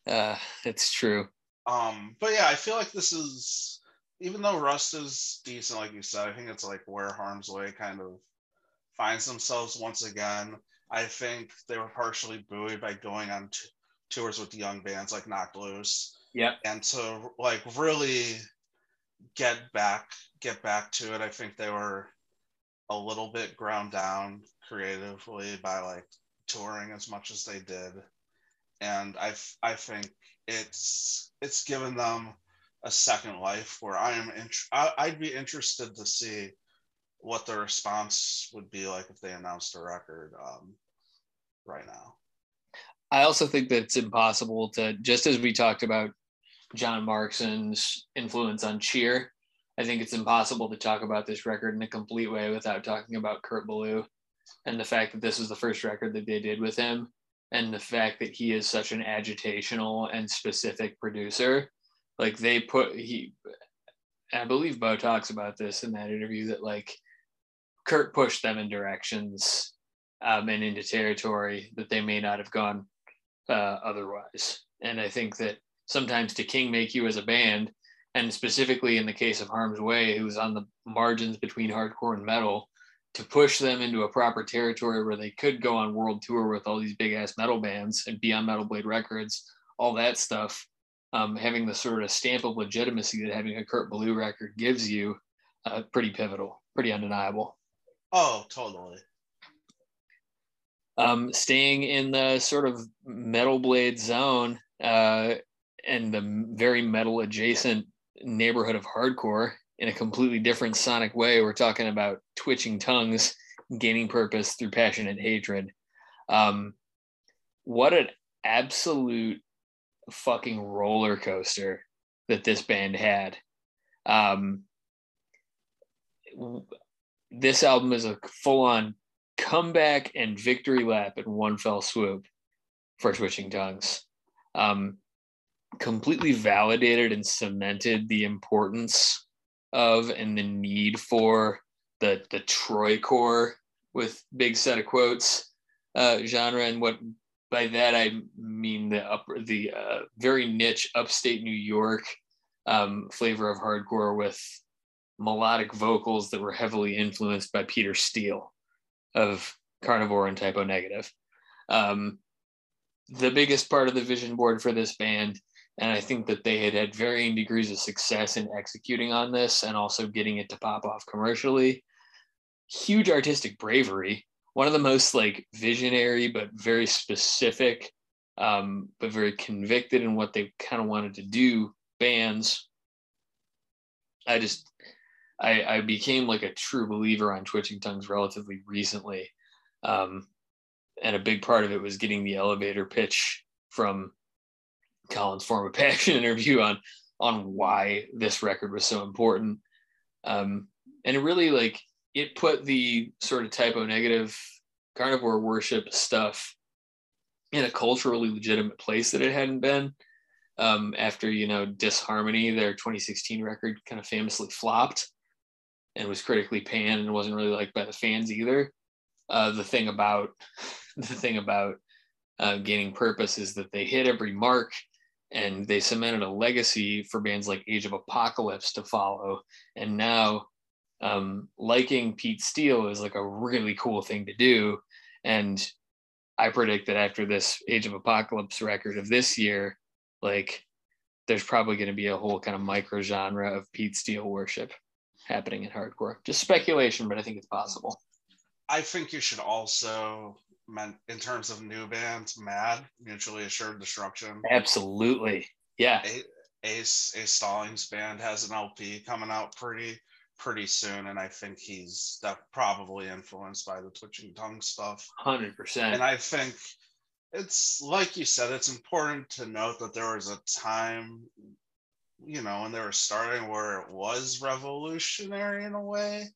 S1: Uh, it's true.
S2: Um, but yeah, I feel like this is even though Rust is decent, like you said, I think it's like where Harm's Way kind of finds themselves once again. I think they were partially buoyed by going on t- tours with young bands like Knocked Loose.
S1: Yeah.
S2: And to like really get back get back to it, I think they were a little bit ground down creatively by like touring as much as they did. And I I think it's it's given them a second life where I am int- I, I'd be interested to see what the response would be like if they announced a record um, right now.
S1: I also think that it's impossible to just as we talked about Jon Markson's influence on Cheer. I think it's impossible to talk about this record in a complete way without talking about Kurt Ballou and the fact that this is the first record that they did with him and the fact that he is such an agitational and specific producer like they put he i believe Bo talks about this in that interview that like kurt pushed them in directions um, and into territory that they may not have gone uh, otherwise and i think that sometimes to king make you as a band and specifically in the case of harm's way who's on the margins between hardcore and metal to push them into a proper territory where they could go on world tour with all these big ass metal bands and be on Metal Blade Records, all that stuff. Um, having the sort of stamp of legitimacy that having a Kurt Ballou record gives you, uh, pretty pivotal, pretty undeniable.
S2: Oh, totally.
S1: Um, staying in the sort of metal blade zone uh, and the very metal adjacent neighborhood of hardcore, in a completely different sonic way. We're talking about twitching tongues, gaining purpose through passionate hatred. Um, what an absolute fucking roller coaster that this band had. Um, this album is a full on comeback and victory lap in one fell swoop for Twitching Tongues. Um, completely validated and cemented the importance of and the need for the the Troycore with big set of quotes uh, genre and what by that I mean the upper the uh, very niche upstate New York um, flavor of hardcore with melodic vocals that were heavily influenced by Peter Steele of Carnivore and Type O Negative. Um, the biggest part of the vision board for this band and I think that they had had varying degrees of success in executing on this and also getting it to pop off commercially. Huge artistic bravery. One of the most like visionary but very specific, um, but very convicted in what they kind of wanted to do bands. I just I, I became like a true believer on Twitching Tongues relatively recently. Um, and a big part of it was getting the elevator pitch from Colin's form of passion interview on on why this record was so important. Um, and it really like it put the sort of Type O Negative carnivore worship stuff in a culturally legitimate place that it hadn't been. Um, after you know Disharmony, their 2016 record kind of famously flopped and was critically panned and wasn't really liked by the fans either. uh, the thing about the thing about uh, gaining purpose is that they hit every mark and they cemented a legacy for bands like Age of Apocalypse to follow. And now, um, liking Pete Steele is like a really cool thing to do. And I predict that after this Age of Apocalypse record of this year, like there's probably going to be a whole kind of micro genre of Pete Steele worship happening in hardcore. Just speculation, but I think it's possible.
S2: I think you should also, in terms of new bands, Mad, Mutually Assured Destruction.
S1: Absolutely. Yeah.
S2: Ace, Ace Stallings band has an LP coming out pretty pretty soon, and I think he's probably influenced by the twitching tongue stuff.
S1: Hundred percent.
S2: And I think it's like you said, it's important to note that there was a time, you know, when they were starting where it was revolutionary in a way.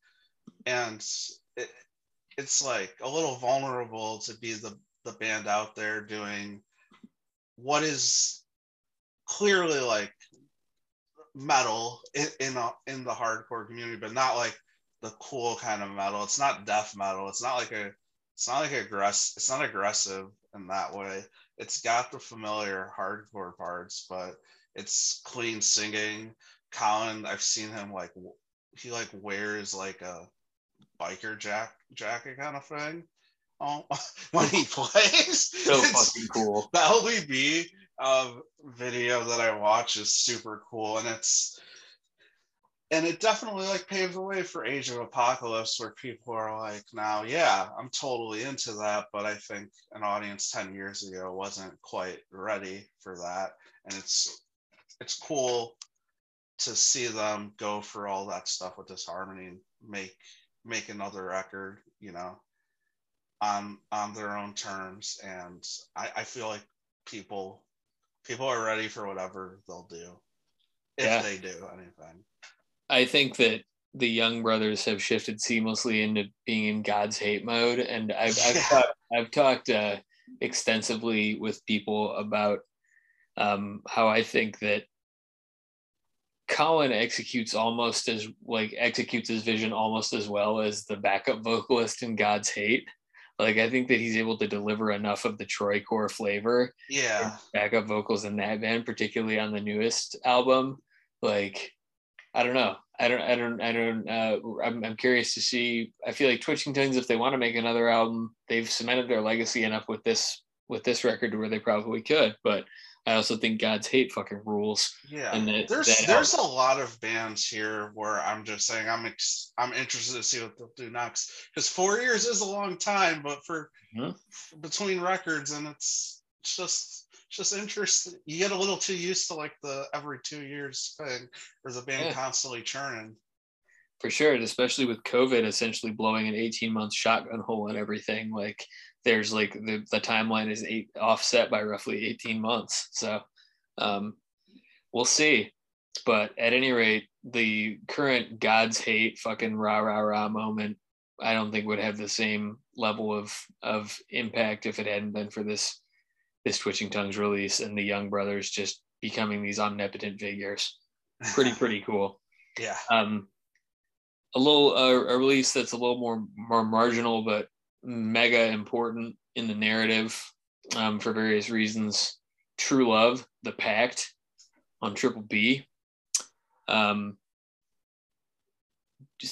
S2: And it, it's like a little vulnerable to be the, the band out there doing what is clearly like metal in in, a, in the hardcore community, but not like the cool kind of metal. It's not death metal. It's not like a it's not like aggressive. It's not aggressive in that way. It's got the familiar hardcore parts, but it's clean singing. Colin, I've seen him like he like wears like a biker jack jacket kind of thing. Oh, when he plays,
S1: so fucking cool.
S2: The LBB um, video that I watch is super cool, and it's and it definitely like paved the way for Age of Apocalypse, where people are like, now, yeah, I'm totally into that, but I think an audience 10 years ago wasn't quite ready for that. And it's it's cool to see them go for all that stuff with Disharmony and make make another record, you know, on on their own terms. And I, I feel like people people are ready for whatever they'll do if yeah. they do anything.
S1: I think that the young brothers have shifted seamlessly into being in God's hate mode, and I've I've, talked, I've talked uh, extensively with people about um, how I think that Colin executes almost as like executes his vision almost as well as the backup vocalist in God's Hate. Like I think that he's able to deliver enough of the Troycore flavor.
S2: Yeah.
S1: Backup vocals in that band, particularly on the newest album. Like I don't know. I don't. I don't. I don't. Uh, I'm, I'm curious to see. I feel like Twitching Tongues, if they want to make another album, they've cemented their legacy enough with this with this record to where they probably could. But I also think God's Hate fucking rules.
S2: Yeah, and that, there's that there's a lot of bands here where I'm just saying I'm ex- I'm interested to see what they'll do next because four years is a long time, but for mm-hmm. between records and it's, it's just just interesting. You get a little too used to like the every two years thing, or the band yeah. constantly churning.
S1: For sure, especially with COVID essentially blowing an 18 month shotgun hole and everything. Like there's like the, the timeline is eight offset by roughly 18 months. So um, we'll see. But at any rate, the current God's hate fucking rah rah rah moment, I don't think would have the same level of of impact if it hadn't been for this this Twitching Tongues release and the Young Brothers just becoming these omnipotent figures. Pretty, pretty cool.
S2: yeah.
S1: Um, a little uh, a release that's a little more more marginal, but mega important in the narrative um, for various reasons. True Love, The Pact on Triple B. Um,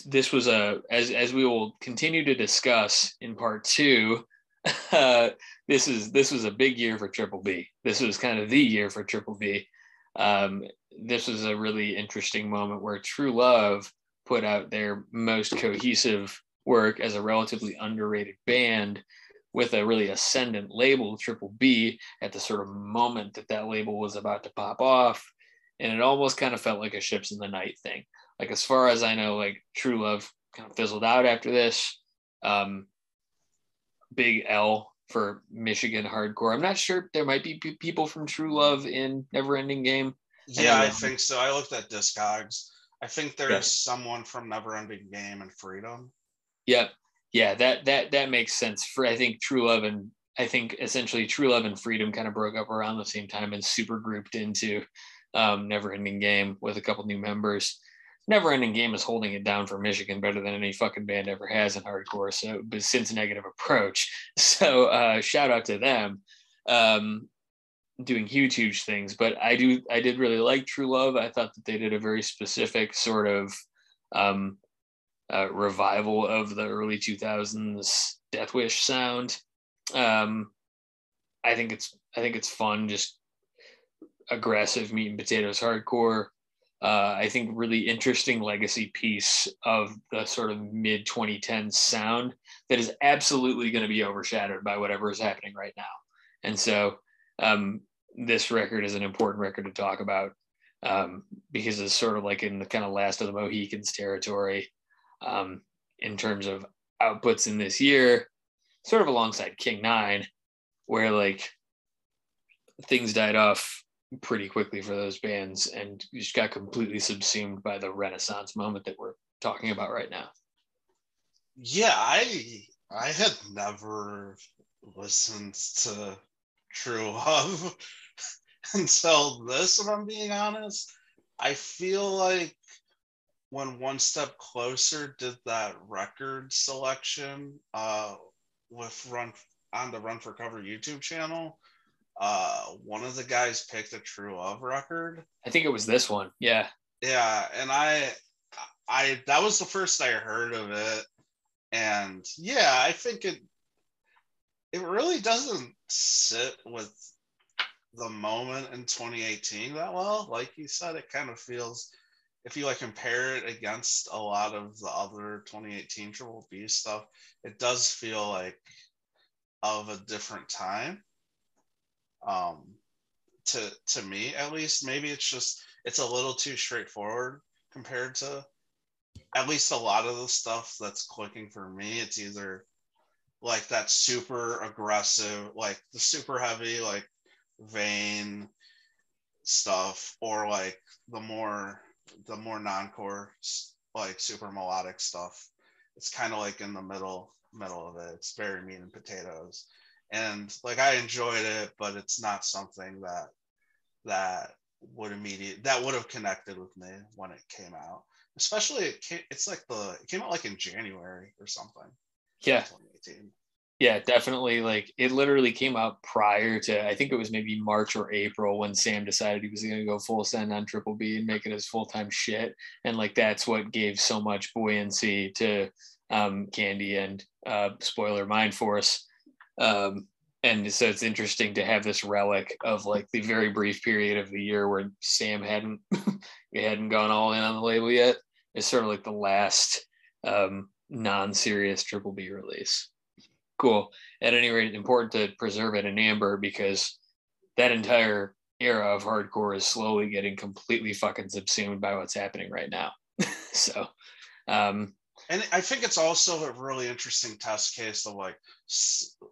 S1: this was a as as we will continue to discuss in part two uh, this is this was a big year for Triple B. This was kind of the year for Triple B. Um, this was a really interesting moment where True Love put out their most cohesive work as a relatively underrated band with a really ascendant label, Triple B, at the sort of moment that that label was about to pop off. And it almost kind of felt like a ships in the night thing. Like, as far as I know, like True Love kind of fizzled out after this. Um, big L for Michigan hardcore. I'm not sure there might be p- people from True Love in Never Ending Game.
S2: Yeah, I, I think so. I looked at Discogs. I think there's yeah. someone from Never Ending Game and Freedom.
S1: Yep. Yeah, that that that makes sense. For I think True Love and I think essentially True Love and Freedom kind of broke up around the same time and super grouped into um, Neverending Game with a couple new members. never ending game is holding it down for Michigan better than any fucking band ever has in hardcore. So, but since negative approach, so uh, shout out to them, um, doing huge, huge things. But I do, I did really like True Love. I thought that they did a very specific sort of um, uh, revival of the early 2000s Death Wish sound. Um, I think it's, I think it's fun, just aggressive meat and potatoes hardcore uh, I think, really interesting legacy piece of the sort of mid 2010s sound that is absolutely going to be overshadowed by whatever is happening right now. And so, um, this record is an important record to talk about um, because it's sort of like in the kind of last of the Mohicans territory um, in terms of outputs in this year, sort of alongside King Nine, where like things died off pretty quickly for those bands and just got completely subsumed by the renaissance moment that we're talking about right now.
S2: Yeah i i had never listened to true love until this if i'm being honest. I feel like when one step closer did that record selection uh with run on the run for cover youtube channel uh one of the guys picked a true love record.
S1: I think it was this one. Yeah.
S2: Yeah and i i that was the first i heard of it. And yeah i think it it really doesn't sit with the moment in 2018 that well. Like you said it kind of feels if you like compare it against a lot of the other 2018 triple b stuff it does feel like of a different time um, to to me at least. Maybe it's just it's a little too straightforward compared to at least a lot of the stuff that's clicking for me. It's either like that super aggressive, like the super heavy, like vein stuff, or like the more the more non-core like super melodic stuff. It's kind of like in the middle middle of it. It's very meat and potatoes and like I enjoyed it, but it's not something that that would immediate that would have connected with me when it came out. Especially it came, it's like the it came out like in January or something.
S1: Yeah. 2018. Yeah, definitely. Like it literally came out prior to I think it was maybe March or April when Sam decided he was going to go full send on Triple B and make it his full time shit, and like that's what gave so much buoyancy to um, Candy and uh, spoiler Mind Force um, and so it's interesting to have this relic of like the very brief period of the year where Sam hadn't hadn't gone all in on the label yet. It's sort of like the last um, non-serious Triple B release. Cool. At any rate, important to preserve it in amber because that entire era of hardcore is slowly getting completely fucking subsumed by what's happening right now. so um,
S2: and I think it's also a really interesting test case of like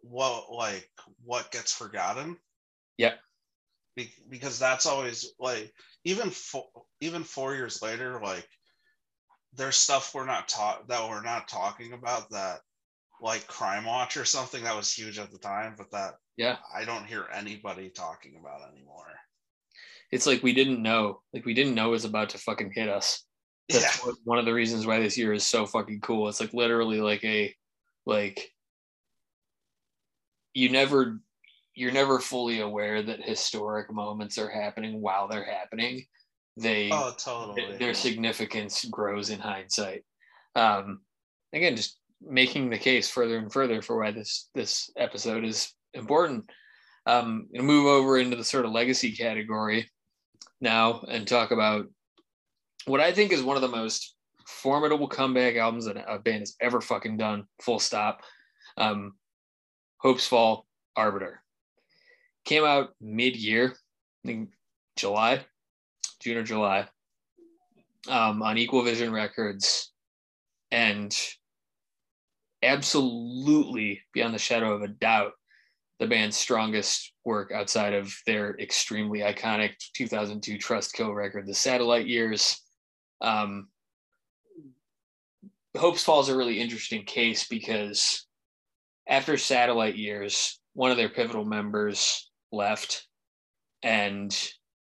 S2: what like what gets forgotten.
S1: Yeah.
S2: Be- because that's always like even four even four years later, like there's stuff we're not taught that we're not talking about that like Crime Watch or something that was huge at the time, but that
S1: yeah
S2: I don't hear anybody talking about anymore.
S1: It's like we didn't know, like we didn't know it was about to fucking hit us that's yeah. one of the reasons why this year is so fucking cool. It's like literally like a like you never you're never fully aware that historic moments are happening while they're happening. They
S2: oh totally
S1: their significance grows in hindsight. Um again, just making the case further and further for why this this episode is important. Um, and move over into the sort of legacy category now and talk about what I think is one of the most formidable comeback albums that a band has ever fucking done. Full stop. Um, Hopesfall, Arbiter came out mid-year, I think July, June or July, um, on Equal Vision Records, and absolutely beyond the shadow of a doubt, the band's strongest work outside of their extremely iconic 2002 Trust Trustkill record, The Satellite Years. Um, Hopesfall is a really interesting case because after satellite years, one of their pivotal members left, and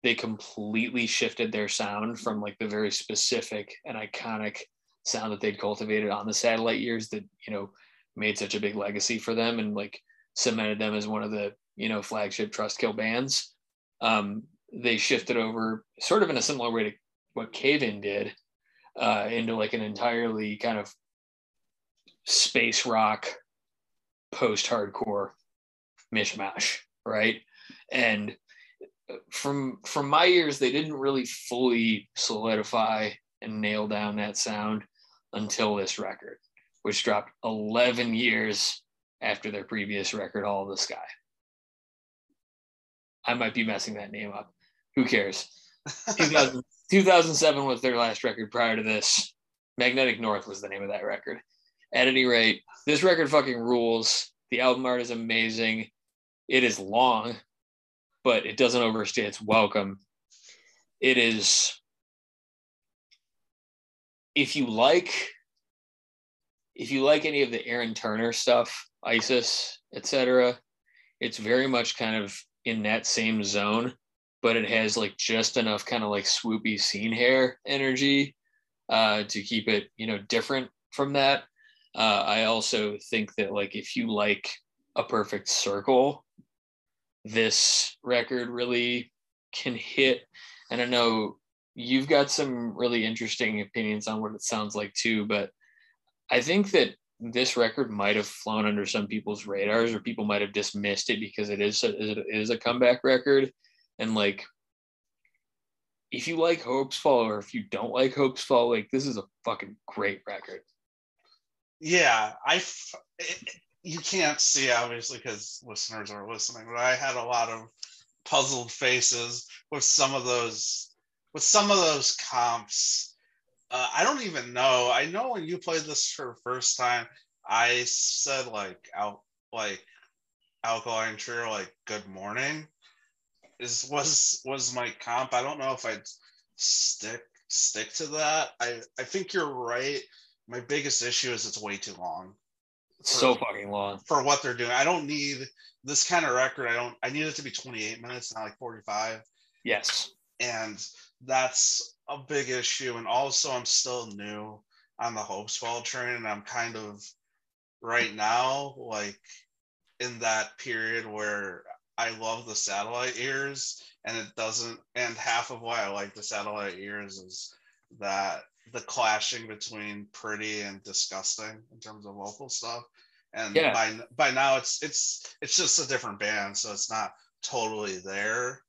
S1: they completely shifted their sound from like the very specific and iconic sound that they'd cultivated on the satellite years that you know made such a big legacy for them and like cemented them as one of the you know flagship Trustkill bands um, they shifted over sort of in a similar way to what Cave In did uh, into like an entirely kind of space rock post hardcore mishmash right? And from from my ears they didn't really fully solidify and nail down that sound until this record which dropped 11 years after their previous record all of the sky. I might be messing that name up. Who cares? 2000, 2007 was their last record prior to this. Magnetic north was the name of that record. At any rate this record fucking rules. The album art is amazing. It is long but it doesn't overstay its welcome. It is, if you like, if you like any of the Aaron Turner stuff, ISIS, etc., it's very much kind of in that same zone, but it has like just enough kind of like swoopy scene hair energy uh, to keep it, you know, different from that. Uh, I also think that like if you like a perfect circle, this record really can hit. And I know you've got some really interesting opinions on what it sounds like too, but I think that this record might have flown under some people's radars or people might have dismissed it because it is a, it is a comeback record. And like if you like Hopesfall or if you don't like Hopesfall, like this is a fucking great record.
S2: Yeah i you can't see obviously because listeners are listening, but I had a lot of puzzled faces with some of those with some of those comps. Uh, I don't even know. I know when you played this for the first time, I said like out like alkaline trio like good morning is was was my comp. I don't know if I'd stick stick to that. I I think you're right. My biggest issue is it's way too long
S1: so fucking long
S2: for what they're doing. I don't need this kind of record. I don't. I need it to be 28 minutes, not like 45.
S1: Yes,
S2: and that's a big issue. And also, I'm still new on the Hopesfall train, and I'm kind of right now like in that period where I love the satellite years, and it doesn't. And half of why I like the satellite years is that the clashing between pretty and disgusting in terms of vocal stuff. And yeah. by by now it's it's it's just a different band, so it's not totally there.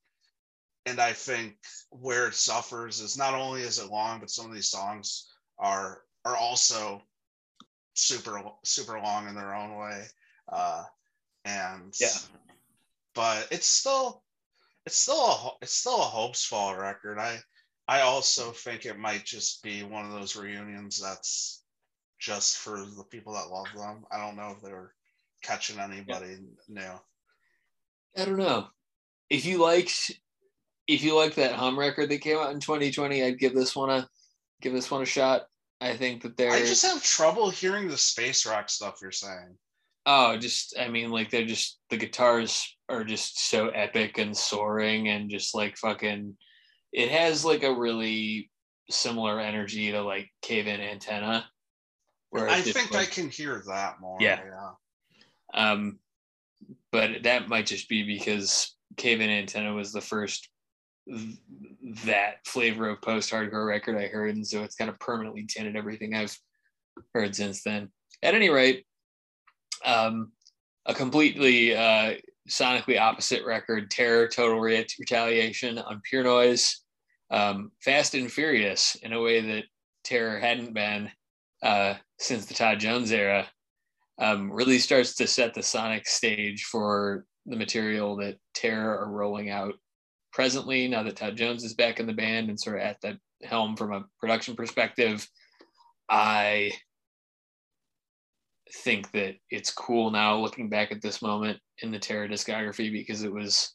S2: And I think where it suffers is not only is it long, but some of these songs are are also super super long in their own way. Uh, and
S1: yeah,
S2: but it's still it's still a it's still a Hopesfall record. I I also think it might just be one of those reunions that's just for the people that love them. I don't know if they're catching anybody yeah. new.
S1: I don't know. If you liked if you like that hum record that came out in 2020, I'd give this one a give this one a shot. I think that they're
S2: I just have trouble hearing the space rock stuff you're saying.
S1: Oh, just I mean, like they're just the guitars are just so epic and soaring and just like fucking it has like a really similar energy to like cave in antenna
S2: where i think like, i can hear that more
S1: yeah. yeah um but that might just be because cave in antenna was the first that flavor of post hardcore record i heard and so it's kind of permanently tinted everything i've heard since then. At any rate um a completely uh sonically opposite record, Terror, Total Retaliation on Pure Noise, um, Fast and Furious in a way that Terror hadn't been uh, since the Todd Jones era, um, really starts to set the sonic stage for the material that Terror are rolling out presently now that Todd Jones is back in the band and sort of at the helm from a production perspective. I think that it's cool now looking back at this moment in the Terror discography because it was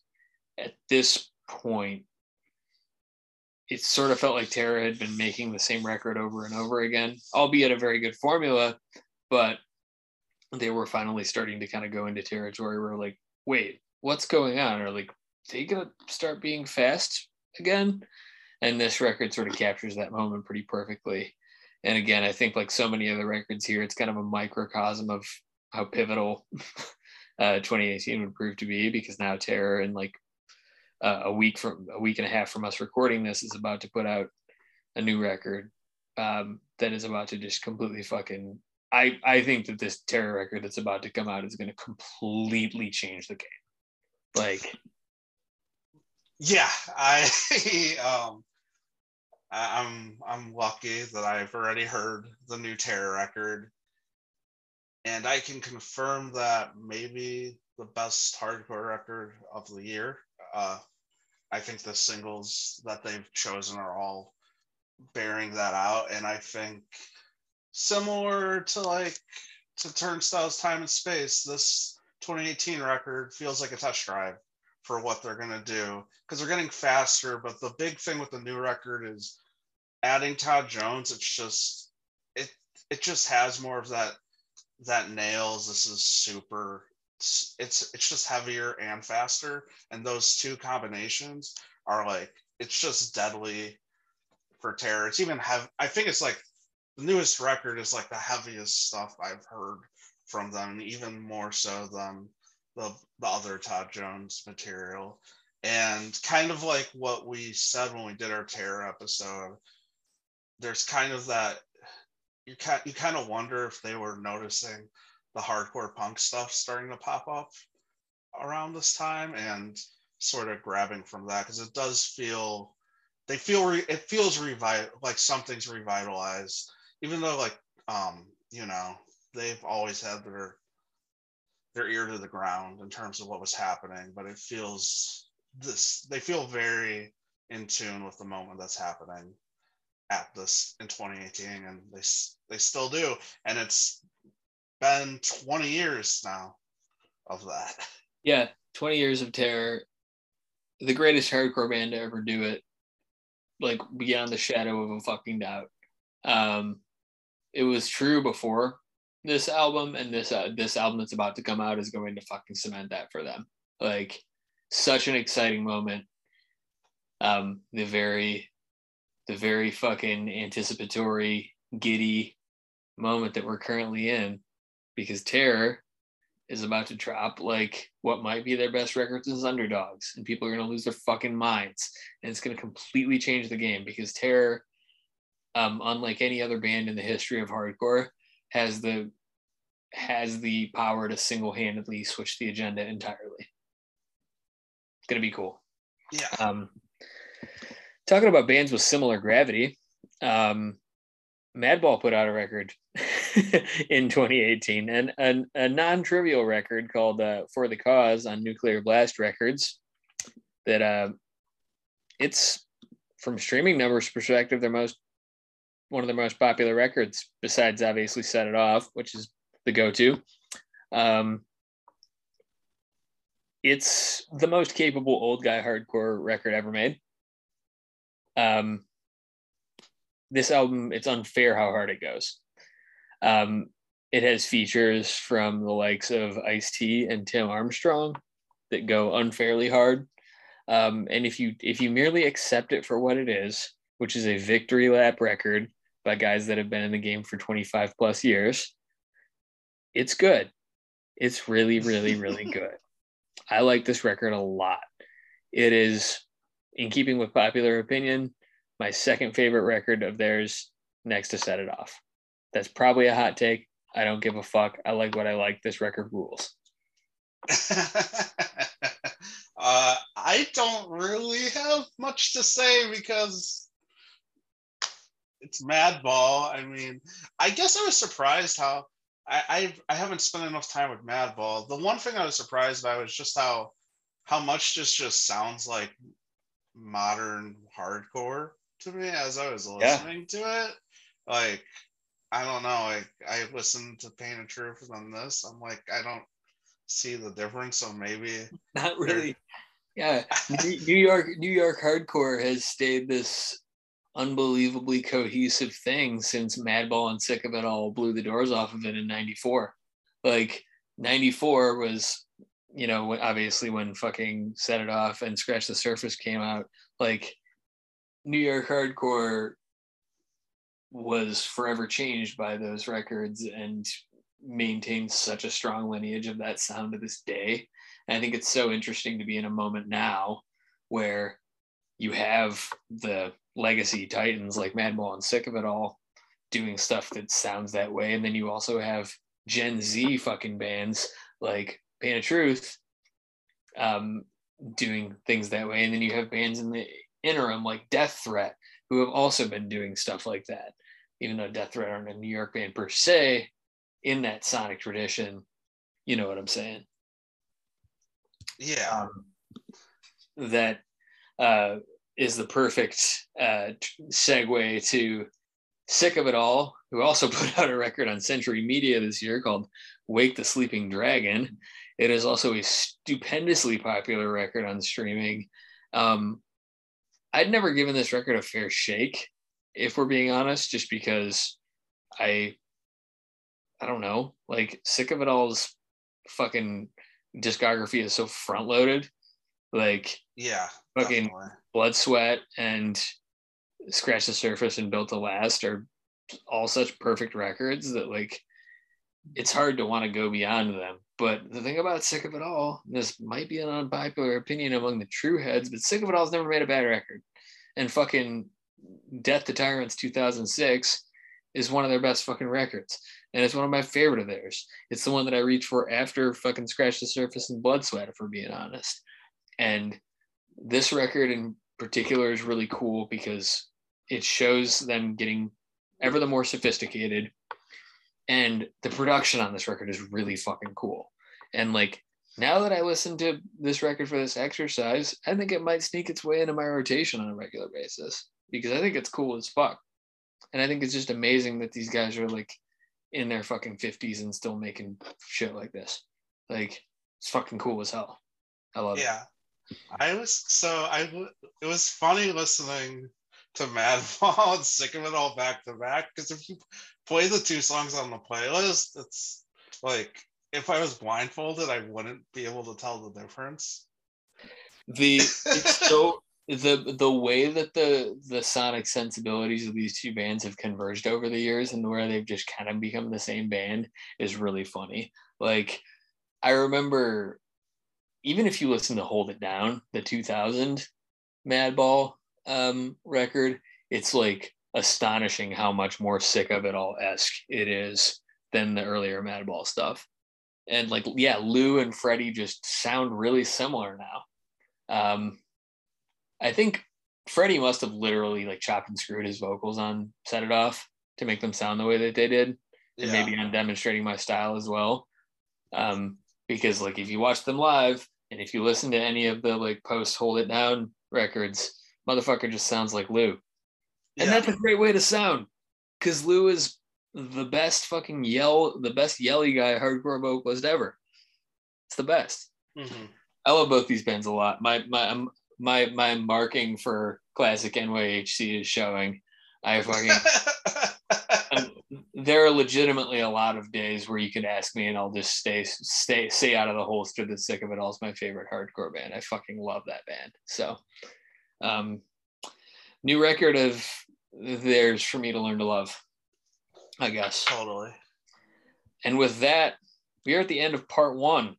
S1: at this point it sort of felt like Terror had been making the same record over and over again, albeit a very good formula, but they were finally starting to kind of go into territory where like, wait, what's going on? Or like, they gonna start being fast again. And this record sort of captures that moment pretty perfectly. And again, I think like so many other records here, it's kind of a microcosm of how pivotal uh, 2018 would prove to be because now Terror in like uh, a week from a week and a half from us recording this is about to put out a new record um, that is about to just completely fucking. I I think that this Terror record that's about to come out is going to completely change the game. Like,
S2: yeah, I um, I'm I'm lucky that I've already heard the new Terror record, and I can confirm that maybe the best hardcore record of the year. Uh, I think the singles that they've chosen are all bearing that out, and I think similar to like to Turnstile's Time and Space, this 2018 record feels like a test drive for what they're going to do because they're getting faster. But the big thing with the new record is adding Todd Jones. It's just it it just has more of that that nails. This is super. It's it's, it's just heavier and faster, and those two combinations are like it's just deadly for terror. It's even have I think it's like the newest record is like the heaviest stuff I've heard from them, even more so than the the other Todd Jones material. And kind of like what we said when we did our terror episode, there's kind of that you kind you kind of wonder if they were noticing the hardcore punk stuff starting to pop up around this time and sort of grabbing from that because it does feel they feel re, it feels revive like something's revitalized even though like um you know they've always had their their ear to the ground in terms of what was happening but it feels this they feel very in tune with the moment that's happening at this in 2018 and they they still do. And it's been 20 years now of that.
S1: Yeah 20 years of terror. The greatest hardcore band to ever do it like beyond the shadow of a fucking doubt. Um it was true before this album and this uh, this album that's about to come out is going to fucking cement that for them like such an exciting moment um the very the very fucking anticipatory, giddy moment that we're currently in because Terror is about to drop like what might be their best records as underdogs, and people are going to lose their fucking minds. And it's going to completely change the game because Terror, um, unlike any other band in the history of hardcore, has the has the power to single-handedly switch the agenda entirely. It's gonna be cool.
S2: Yeah.
S1: Um, talking about bands with similar gravity, um, Madball put out a record in 2018 and a, a non-trivial record called uh, "For the Cause" on Nuclear Blast Records. That uh, it's from streaming numbers perspective, their most one of the most popular records, besides obviously "Set It Off," which is the go-to. Um, it's the most capable old guy hardcore record ever made um, this album, it's unfair how hard it goes. Um, it has features from the likes of Ice T and Tim Armstrong that go unfairly hard. Um, and if you if you merely accept it for what it is, which is a victory lap record by guys that have been in the game for 25 plus years, it's good. It's really, really, really good. I like this record a lot. It is in keeping with popular opinion, my second favorite record of theirs next to Set It Off. That's probably a hot take. I don't give a fuck. I like what I like. This record rules.
S2: uh, I don't really have much to say because it's Madball. I mean, I guess I was surprised how I, I I haven't spent enough time with Madball. The one thing I was surprised by was just how how much this just sounds like modern hardcore to me as I was listening yeah. to it. Like, I don't know. Like, I listened to Pain of Truth and this. I'm like, I don't see the difference. So maybe
S1: not really. Yeah, New York, New York hardcore has stayed this unbelievably cohesive thing since Madball and Sick of It all blew the doors off of it in '94. Like '94 was you know, obviously when fucking Set It Off and Scratch the Surface came out, like New York hardcore was forever changed by those records and maintains such a strong lineage of that sound to this day. And I think it's so interesting to be in a moment now where you have the legacy titans like Madball and Sick of It All doing stuff that sounds that way. And then you also have Gen Z fucking bands like Pain of Truth um, doing things that way. And then you have bands in the interim like Death Threat who have also been doing stuff like that. Even though Death Threat aren't a New York band per se, in that sonic tradition, you know what I'm saying?
S2: Yeah.
S1: Um, that uh, is the perfect uh, segue to Sick of It All, who also put out a record on Century Media this year called Wake the Sleeping Dragon. It is also a stupendously popular record on streaming. Um, I'd never given this record a fair shake, if we're being honest, just because I, I don't know, like Sick of It All's fucking discography is so front loaded. Like,
S2: yeah,
S1: fucking definitely. Blood, Sweat, and Scratch the Surface and Built to Last are all such perfect records that like it's hard to want to go beyond them. But the thing about Sick of It All, this might be an unpopular opinion among the true heads, but Sick of It All's never made a bad record. And fucking Death to Tyrants 2006 is one of their best fucking records. And it's one of my favorite of theirs. It's the one that I reach for after fucking Scratch the Surface and Blood Sweat, if we're being honest. And this record in particular is really cool because it shows them getting ever the more sophisticated. And the production on this record is really fucking cool. And like now that i listen to this record for this exercise i think it might sneak its way into my rotation on a regular basis because i think it's cool as fuck. And i think it's just amazing that these guys are like in their fucking 50s and still making shit like this. Like it's fucking cool as hell. I love
S2: yeah.
S1: it.
S2: Yeah I was so I it was funny listening to Madball and Sick of It all back to back because if you play the two songs on the playlist, it's like if I was blindfolded, I wouldn't be able to tell the difference.
S1: The so the the way that the the sonic sensibilities of these two bands have converged over the years and where they've just kind of become the same band is really funny. Like I remember even if you listen to Hold It Down, the 2000 Madball um, record, it's like astonishing how much more sick of it all esque it is than the earlier Madball stuff. And like, yeah, Lou and Freddie just sound really similar now. Um, I think Freddie must have literally like chopped and screwed his vocals on Set It Off to make them sound the way that they did. And yeah. maybe I'm demonstrating my style as well. Um, because like if you watch them live, and if you listen to any of the like post Hold It Down records, motherfucker just sounds like Lou. And yeah. that's a great way to sound because Lou is the best fucking yell, the best yelly guy hardcore vocalist ever. It's the best. Mm-hmm. I love both these bands a lot. My my my my marking for classic NYHC is showing. I fucking there are legitimately a lot of days where you can ask me and I'll just stay stay stay out of the holster The sick of it all is my favorite hardcore band. I fucking love that band. So um new record of theirs for me to learn to love, I guess.
S2: Totally.
S1: And with that, we are at the end of part one.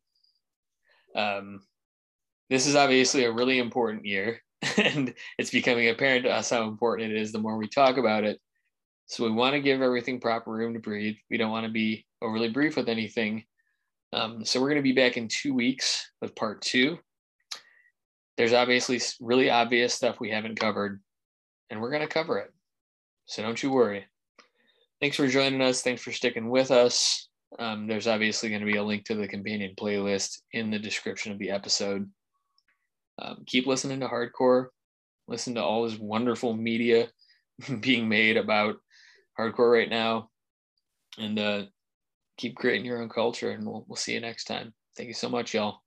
S1: Um this is obviously a really important year, and it's becoming apparent to us how important it is the more we talk about it. So we want to give everything proper room to breathe. We don't want to be overly brief with anything. Um, so we're going to be back in two weeks with part two. There's obviously really obvious stuff we haven't covered, and we're going to cover it. So don't you worry. Thanks for joining us. Thanks for sticking with us. Um, there's obviously going to be a link to the companion playlist in the description of the episode. Um, keep listening to hardcore. Listen to all this wonderful media being made about hardcore right now. And uh, keep creating your own culture and we'll, we'll see you next time. Thank you so much y'all